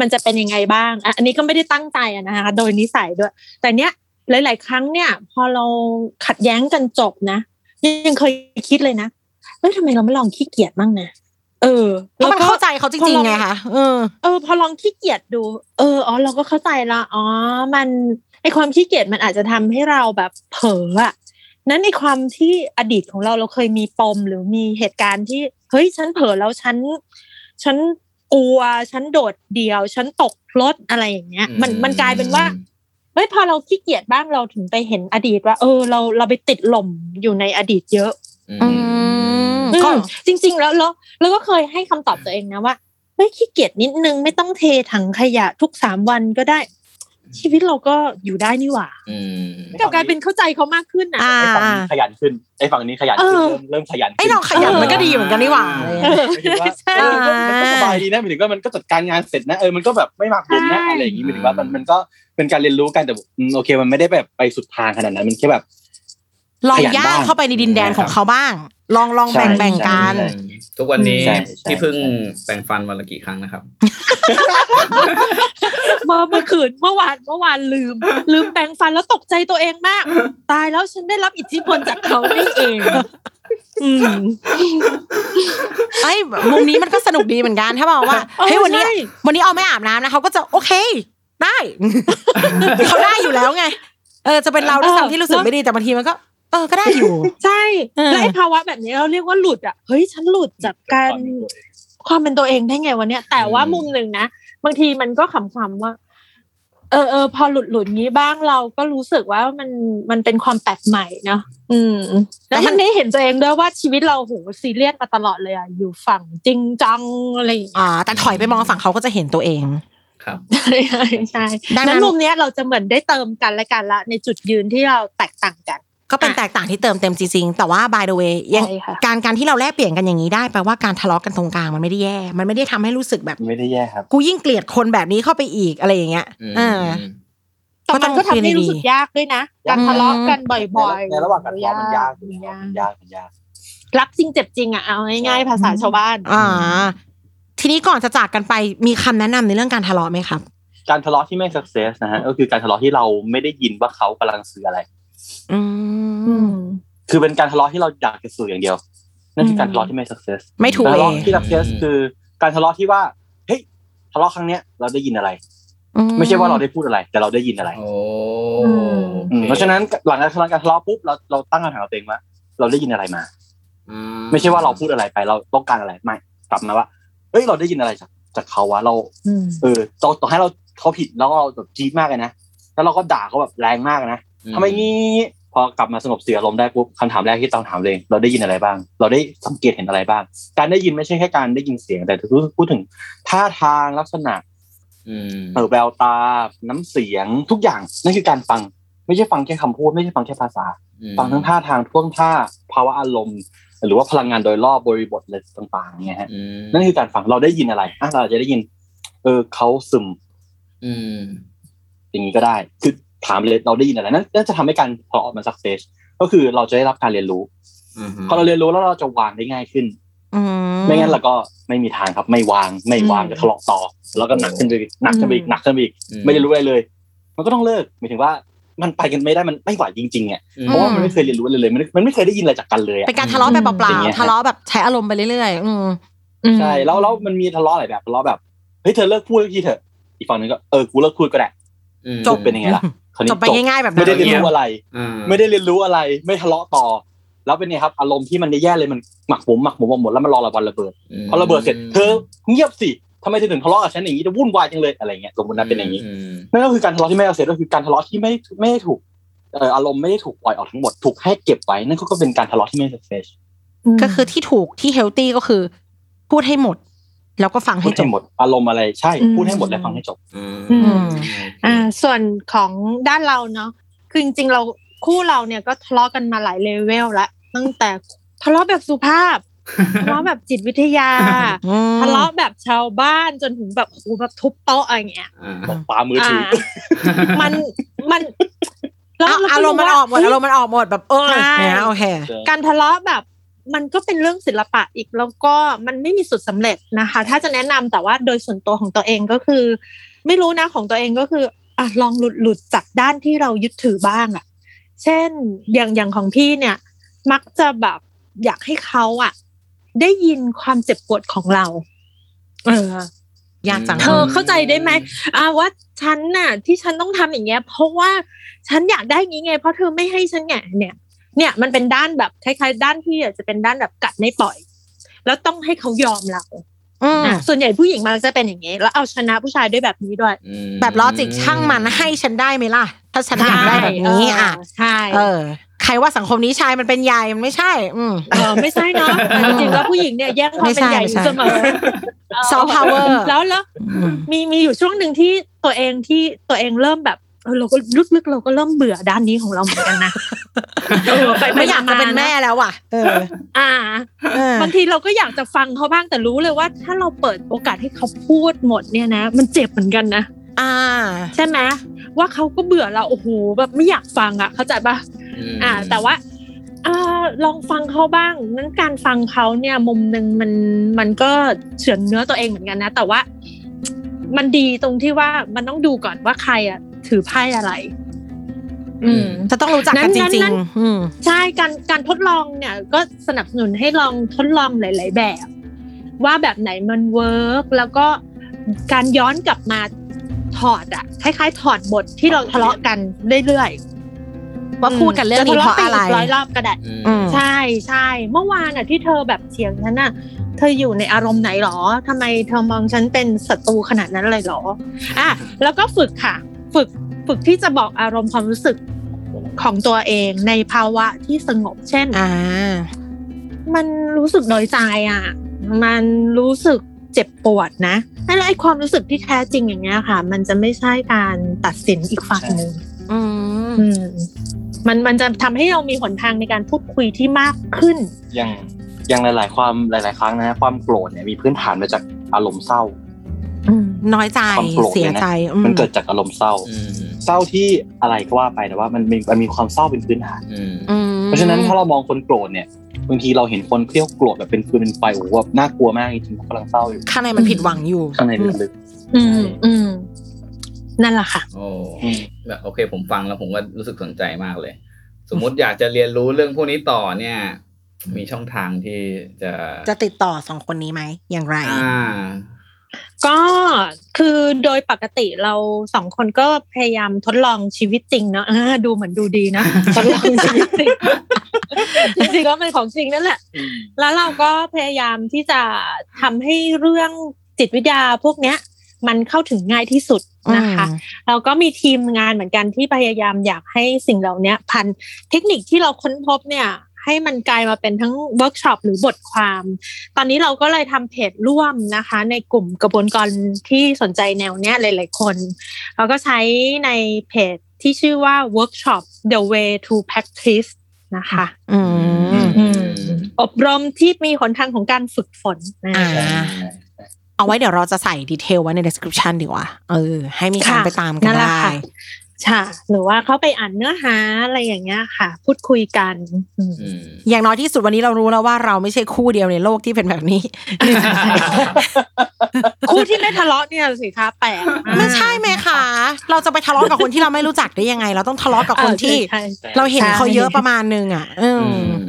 มันจะเป็นยังไงบ้างอะอันนี้ก็ไม่ได้ตั้งใจอะนะคะโดยนิสัยด้วย แต่เนี้ย หลาย ๆ ครั้งเนี่ย พอเราขัดแย้งกันจบนะยังเคยคิดเลยนะเอ้ยทำไมเราไม่ลองขี้เกียจบ้างนะเออเพราะมันเข้าใจเขาจริงๆไงคะเออเออ พอลองขี้เกียจดู เอออ๋อเราก็เข้าใจละอ๋อ มันไอความขี้เกียจมันอาจจะทำให้เราแบบเผลออะนั้นในความที่อดีตของเราเราเคยมีปมหรือมีเหตุการณ์ที่เฮ้ยฉันเผลอแล้วฉัน ฉันกลัวฉันโดดเดี่ยว ฉันตกรถอะไรอย่างเงี้ย มันมันกลายเป็นว่า เฮ้ยพอเราขี้เกียจบ้างเราถึงไปเห็นอดีตว่า เออ เราเราไปติดหล่มอยู่ในอดีตเยอะอือืมมอืก็มจริง ๆ แล้วแล้วแล้วก็เคยให้คำตอบตัวเองนะว่าเฮ้ยขี้เกียจนิดนึงไม่ต้องเทถังขยะทุกสามวันก็ได้ ชีวิตเราก็อยู่ได้นี่หว่าอืมกลับกลายเป็นเข้าใจเขามากขึ้นนะอ่าไอ้ฝั่งนี้ขยันขึ้นไอ้ฝั่งนี้ขยันขึ้นเออเริ่มเริ่มขยันขึ้นไอ้เราขยันมันก็ดีเหมือนกันนี่หว่าอะไรอย่างเอเงี้ยอหมายถึงว่าใช่เออมันก็สบายดีนะหมายถึงว่ามันก็จัดการงานเสร็จนะเออมันก็แบบไม่หมักหมมนะใช่อะไรอย่างงี้หมายถึงว่ามันมันก็เป็นการเรียนรู้กันแต่อืมโอเคมันไม่ได้แบบไปสุดทางขนาดนั้นมันแค่แบบ ลองขยันย่างบ้างเข้าไปในดินแดนของเขาบ้าง ลองลองใช่แบ่งแบ่งใช่กันใช่ทุกวันนี้ใช่ใช่ที่เพิ่งใช่แปรงฟันวันละกี่ครั้งนะครับ เมื่อเมื่อคืนเมื่อวานเมื่อวานลืม ลืมแปรงฟันแล้วตกใจตัวเองมาก ตายแล้วฉันได้รับอิทธิพลจากเขานี่เองอืมไอ้ยมุมนี้มันก็สนุกดีเหมือนกัน ถ้าบอกว่าเออเฮ้ยวันนี้ใช่วันนี้เอาไม่อาบน้ำนะเขาก็จะโอเค ได้เขาได้อยู่แล้วไง เออจะเป็นเราด้วยซ้ำที่รู้สึกไม่ดีแต่บางทีมันก็ เออก็ได้อยู่ ใช่เออและไอ้ภาวะแบบนี้เราเรียกว่าหลุดอะเฮ้ยฉันหลุดจากการความเป็นตัวเองได้ไงวะเนี่ยแต่ว่าอืมมุมหนึ่งนะบางทีมันก็ขำๆว่า เออเออพอหลุดหลุดงี้บ้างเราก็รู้สึกว่ามันมันเป็นความแปลกใหม่เนาะอืม แล้วมันได้เห็นตัวเองด้วยว่าชีวิตเราโหซีเรียสมาตลอดเลยอะอยู่ฝั่งจริงจังอะไรอย่างเงี้ยอ่า แต่ถอยไปมองฝั่งเขาก็จะเห็นตัวเองครับใช่ใช่ใช่ดังนั้นนั้นมุมเนี้ยเราจะเหมือนได้เติมกันและกันละในจุดยืนที่เราแตกต่างกัน ก็เป็นแตกต่างที่เติมเต็มจริงๆ แต่ว่า by the way ยังใช่ค่ะการการที่เราแลกเปลี่ยนกันอย่างนี้ได้แปลว่าการทะเลาะกันตรงกลางมันไม่ได้แย่ มันไม่ได้ทำให้รู้สึกแบบไม่ได้แย่ครับกูยิ่งเกลียดคนแบบนี้เข้าไปอีกอะไรอย่างเงี้ยอืมอ่าแต่มันก็ทำให้รู้สึกก็ต้องคุยดีๆยากด้วยนะการทะเลาะกันบ่อยๆในระหว่างการทะเลาะมันยากมันยากมันยากมันยากรักจริงเจ็บจริงอะเอาง่ายๆภาษาชาวบ้าน อ่า ทีนี้ก่อนจะจากกันไปมีคำแนะนำในเรื่องการทะเลาะไหมครับ การทะเลาะที่ไม่ success นะฮะก็คือการทะเลาะที่เราไม่ได้ยินว่าเขากำลังสื่ออะไร อือืมมคือเป็นการทะเลาะที่เราอยากจะสื่ออย่างเดียวนั่นคือการทะเลาะที่ไม่ success ไม่ถูกการทะเอเลาะงที่ success คือการทะเลาะที่ว่าเฮ้ยทะเลาะครั้งเนี้ยเราได้ยินอะไร ไม่ใช่ว่าเราได้พูดอะไร แต่เราได้ยินอะไรโอ้อืมอืมเพราะฉะนั้นหลังจากการทะเลาะปุ๊บเราเราตั้งคำถามกับตัวเองว่าเราได้ยินอะไรมาอืไม่ใช่ว่าเราพูดอะไรไป เราต้องการอะไรไม่กลับมาว่าเอ้ยเราได้ยินอะไรจากจากเขาวะเราอืมเออต่อต่อให้เราเขาผิดแล้วเราแบบจี๊ดมากเลยนะแล้วเราก็ด่าเขาแบบแรงมากนะ ทำไมงี้พอกลับมาสงบเสียอารมณ์ได้ปุ๊บคำถามแรกที่ต้องถามเลย เราได้ยินอะไรบ้าง เราได้สังเกตเห็นอะไรบ้าง การได้ยินไม่ใช่แค่การได้ยินเสียงแต่พูดถึงท่าทางลักษณะอืมเออแววตา น้ำเสียงทุกอย่างนั่นคือการฟัง ไม่ใช่ฟังแค่คำพูด ไม่ใช่ฟังแค่ภาษา ฟังทั้งท่าทางท่วงท่าภาวะอารมณ์ หรือว่าพลังงานโดยรอบบริบทอะไรต่างๆเนี่ยฮะอืมนั่นคือการฟังเราได้ยินอะไรอะเราอาจจะได้ยิน เออเขาซึม อืมอย่างนี้ก็ได้คือ ถามเลยเราได้ยินอะไรนั่นนั่นจะทำให้การพอออกมาสักเซสก็คือเราจะได้รับการเรียนรู้อืมพอเราเรียนรู้แล้วเราจะวางได้ง่ายขึ้นอืไม่งั้นเราก็ไม่มีทางครับ ไม่วางไม่วางจะทะเลาะต่อ แล้วก็หนักขึ้นไปอีกหนักขึ้นไปอีกหนักขึ้นไปอีกอืไม่ได้รู้อะไรเลย มันก็ต้องเลิกหมายถึงว่ามันไปกันไม่ได้มันไม่ไหวจริงๆอะอืมเพราะว่ามันไม่เคยเรียนรู้อะไรเลยมันมันไม่เคยได้ยินอะไรจากกันเลยอะเป็นการทะเลาะไปเปล่าอย่างเงี้ยๆทะเลาะแบบใช้อารมณ์ไปเรื่อยๆอืมใช่แล้วแล้วมันมีทะเลาะหลายแบบทะเลาะแบบเฮ้ยเธอเลิกพูดทีเถอะอีกฝั่งหนึงก็เออกูเลิกพูดก็ได้อืมจบเป็นยังไงล่ะคราวนี้ จบไปง่ายๆแบบนั้นไม่ได้เรียนรู้อะไรอ่าไม่ได้เรียนรู้อะไร ไม่ทะเลาะต่อ แล้วเป็นไงครับ อารมณ์ที่มันแย่ๆเลยมันหมักหมมหมักหมมหมดแล้วมันรอระวันระเบิดมพอระเบิดเสร็จเธอเงียบสิทำไมเธอถึงทะเลาะกับฉันอย่างนี้จะวุ่นวายจังเลยอะไรเงี้ยสมมตินะเป็นอย่างนี้มนั่นก็คือการทะเลาะที่ไม่เอาเสร็จก็คือการทะเลาะที่ไม่ไม่ได้ถูกเอ่ออารมณ์ไม่ได้ถูกปล่อยออกทั้งหมดถูกให้เก็บไว้นั่นก็เป็นการทะเลาะที่ไม่ success ก็คือที่ถูกที่เฮลตี้ก็คือ พูดให้หมด แล้วก็ฟังพูให้ดจให้บหมดอารมณ์อะไรใช่อืมพูดให้หมดและฟังให้จบอืมอืมโอเคอ่าส่วนของด้านเราเนาะคือจริงๆเราคู่เราเนี่ยก็ทะเลาะกันมาหลายเลเวลละตั้งแต่ทะเลาะแบบสุภาพทะเลาะแบบจิตวิทยาอืมทะเลาะแบบชาวบ้านจนถึงแบบโอ้โหแบบทุบโต๊ะอะไรเงี้ยอ่าตบปามือถือมันมันเอาอารมณ์มันออกหมดอารมณ์มันออกหมดแบบเออใช่เนี่ยโอเคการทะเลาะแบบ มันก็เป็นเรื่องศิลปะอีกแล้วก็มันไม่มีสุดสำเร็จนะคะ ถ้าจะแนะนำแต่ว่าโดยส่วนตัวของตัวเองก็คือ ไม่รู้นะของตัวเองก็คืออะลองหลุดหลุดจากด้านที่เรายึดถือบ้างอะ เช่นอย่างอย่างของพี่เนี่ย มักจะแบบอยากให้เขาอะ ได้ยินความเจ็บปวดของเรา เออยากจังเธอเข้าใจได้ไหมอ่าว่าฉันน่ะ ที่ฉันต้องทำอย่างเงี้ย เพราะว่าฉันอยากได้อย่างงี้ไง เพราะเธอไม่ให้ฉันไงเนี่ย เนี่ยมันเป็นด้านแบบคล้ายๆ ด้านที่อะจะเป็นด้านแบบกัดไม่ปล่อย แล้วต้องให้เขายอมเราอืมอะส่วนใหญ่ผู้หญิงมันจะเป็นอย่างนี้ แล้วเอาชนะผู้ชายด้วยแบบนี้ด้วยอืมแบบลอจิกช่างมันให้ฉันได้ไหมล่ะ ถ้าฉันอยากได้แบบนี้ใช่อะใช่เออ ใครว่าสังคมนี้ชายมันเป็นใหญ่มันไม่ใช่ อืมเออไม่ใช่เนาะจริงๆแล้วผู้หญิงเนี่ยแย่งความเป็นใหญ่อยู่เสมอ Soft power แล้วแล้วมีมีอยู่ช่วงหนึ่งที่ตัวเองที่ตัวเองเริ่มแบบ เออเราก็ลึกๆเราก็เริ่มเบื่อด้านนี้ของเราเหมือนกันนะเออปไม่อยากจะเป็นแม่าๆแล้วว่ะ เออ อ่าเออบางทีเราก็อยากจะฟังเขาบ้างแต่รู้เลยว่า ถ้าเราเปิดโอกาสให้เขาพูดหมดเนี่ยนะ มันเจ็บเหมือนกันนะอ่า ใช่ไหมว่าเขาก็เบื่อเราโอ้โหแบบไม่อยากฟังอะ เข้าใจปะมอ่า แต่ว่าอ่าลองฟังเขาบ้างนั้นการฟังเขาเนี่ย มุมหนึ่งมันมันก็เฉือนเนื้อตัวเองเหมือนกันนะ แต่ว่า มันดีตรงที่ว่ามันต้องดูก่อนว่าใครอะ ถือไพ่อะไร อืมจะต้องรู้จักกันจนั้นริงนั้นๆอืมใช่การการทดลองเนี่ย ก็สนับสนุนให้ลองทดลองหลาย ๆ แบบ ว่าแบบไหนมันเวิร์กแล้วก็การย้อนกลับมาถอดอะคล้าย ๆ ถอดบทที่เราทะเลาะกันเรื่อยๆว่าพูดกันเรื่องนี้เพราะอะไรจทลปกร้อยรอบก็ได้อืมอืมใช่ใช่เมื่อวานอะที่เธอแบบเถียงฉันน่ะเธออยู่ในอารมณ์ไหนหรอทำไมเธอมองฉันเป็นศัตรูขนาดนั้นเลยหรอ อะ แล้วก็ฝึกค่ะ ฝึกฝึกที่จะบอกอารมณ์ความรู้สึกของตัวเองในภาวะที่สงบ เช่นอ่ามันรู้สึกน้อยใจอะ มันรู้สึกเจ็บปวดนะแล้วไอ้ความรู้สึกที่แท้จริงอย่างเงี้ยค่ะ มันจะไม่ใช่การตัดสินอีกฝั่งหนึ่งอืมอืมมันมันจะทำให้เรามีหนทางในการพูดคุยที่มากขึ้น อย่างอย่างหลาย ๆ ความหลาย ๆ ครั้งนะ ความโกรธเนี่ยมีพื้นฐานมาจากอารมณ์เศร้าอืม น้อยใจความโกรธเสียเนี่ยนะใจอืมันเกิดจากอารมณ์เศร้าอืมเศร้าที่อะไรก็ว่าไปแต่ว่ามันมีมันมีความเศร้าเป็นพื้นฐานอืมอืมเพราะฉะนั้นถ้าเรามองคนโกรธเนี่ยบางทีเราเห็นคนเที่ยวโกรธแบบเป็นฟืนเป็นไฟโอ้โหแบบน่ากลัวมากจริงๆเขากำลังเศร้าอยู่ข้างในมันผิดหวังอยู่ข้างในลึกอืมอืมนั่นแหละค่ะโอ้ๆอืมแบบโอเค ผมฟังแล้วผมก็รู้สึกสนใจมากเลย สมมุติอยากจะเรียนรู้เรื่องพวกนี้ต่อเนี่ย มีช่องทางที่จะจะติดต่อสองคนนี้ไหมอย่างไร อ่า ก็คือโดยปกติเราสองคนก็พยายามทดลองชีวิตจริงเนอะอ่าดูเหมือนดูดีนะทดลองชีวิตจริงจริงๆก็เป็นของจริงนั่นแหละ แล้วเราก็พยายามที่จะทำให้เรื่องจิตวิทยาพวกเนี้ย มันเข้าถึงง่ายที่สุดนะคะ เราก็มีทีมงานเหมือนกันที่พยายามอยากให้สิ่งเหล่านี้พวกเทคนิคที่เราค้นพบเนี่ย ให้มันกลายมาเป็นทั้งเวิร์กช็อปหรือบทความ ตอนนี้เราก็เลยทำเพจร่วมนะคะ ในกลุ่มกระบวนการที่สนใจแนวเนี้ยหลาย ๆ คน เราก็ใช้ในเพจที่ชื่อว่า workshop the way to practice นะคะอืมอืมอบรมที่มีหนทางของการฝึกฝนนะอ่าเอาไว้เดี๋ยวเราจะใส่ดีเทลไว้ใน description ดีกว่า เออ ให้มีการค่ะไปตามกันนั่นแหละได้ ค่ะใช่หรือว่าเขาไปอ่านเนื้อหาอะไรอย่างเงี้ยค่ะ พูดคุยกันอืมอืมอย่างน้อยที่สุดวันนี้เรารู้แล้วว่าเราไม่ใช่คู่เดียวในโลกที่เป็นแบบนี้ คู่ที่ไม่ทะเลาะเนี่ยสิคะแปลกากไม่ใช่ไหมคะเราจะไปทะเลาะกับคนที่เราไม่รู้จักได้ยังไง เราต้องทะเลาะกับคนที่ใช่ใช่เราเห็นใช่เขาเยอะประมาณนึงอะเอออือม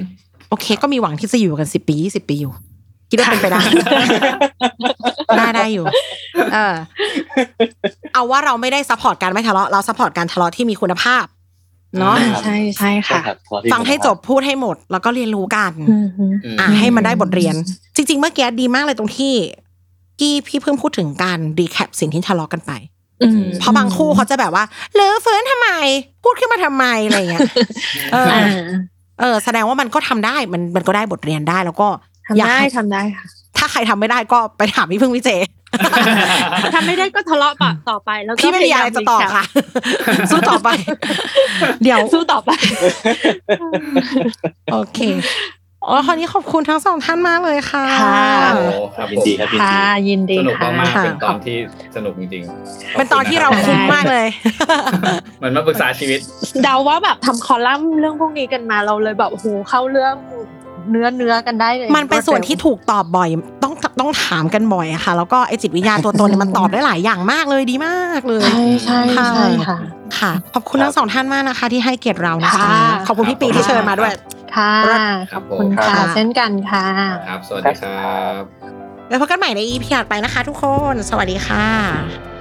โอเค ก็มีหวังที่จะอยู่กันสิบปียี่สิบปีอยู่ คิดว่าเป็นไปได้ได้ได้อยู่ เออ เอาว่าเราไม่ได้ support การไม่ทะเลาะเรา support การทะเลาะที่มีคุณภาพเนาะอ่าใช่ใช่ค่ะรับพอที่ฟังให้จบพูดให้หมด แล้วก็เรียนรู้กันอืมฮึอืมอะให้มันได้บทเรียน จริง ๆ เมื่อกี้ดีมากเลยตรงที่กี้พี่พึ่งพูดถึงการ recap สิ่งที่ทะเลาะกันไปอืมเพราะบางคู่เขาจะแบบว่ารื้อฟื้นทำไม พูดขึ้นมาทำไมอะไรอย่างเงี้ยเอออ่าเออ แสดงว่ามันก็ทำได้มันมันก็ได้บทเรียนได้แล้วก็ ทำอยากได้ให้ทำได้ค่ะ ถ้าใครทำไม่ได้ก็ไปถามพี่พึ่งพี่เจทำไม่ได้ก็ทะเลาะปะต่อไป แล้วก็พี่ไม่มีอะไรจะตอบพยายามค่ะ สู้ต่อไป เดี๋ยวสู้ต่อไป โอเคอ๋อคราวนี้ขอบคุณทั้งสองท่านมากเลยค่ะค่ะโอ้ครับยิผนมดีครับยินค่ะดียินดีสนุกค่ะมากๆค่ะเป็นตอนที่สนุกจริงๆเป็นตอนที่เราขอบคุ้ณมนะมากเลยเหมือนมาปรึกษาชีวิต เดาว่าแบบทำคอลัมน์เรื่องพวกนี้กันมาเราเลยแบบโอ้โหเข้าเรื่อง เนื้อเนื้อกันได้เลยมันเป็นส่วนที่ถูกตอบบ่อย ต้องต้องถามกันบ่อยอะค่ะ แล้วก็ไอจิตวิทยาตัวตนเนี่ยมันตอบได้หลายอย่างมากเลยดีมากเลย ใช่ใช่ใช่ค่ะ ค่ะ ขอบคุณทั้งสองท่านมากนะคะ ที่ให้เกียรติเรานะคะค่ะขอบคุณพี่ปีที่เชิญมาด้วยค่ะครัขอบบผมคุณค่ะครับเช่นกันค่ะครับ สวัสดีครับ แล้วพบกันใหม่ใน EP ถัดไปนะคะ ทุกคน สวัสดีค่ะ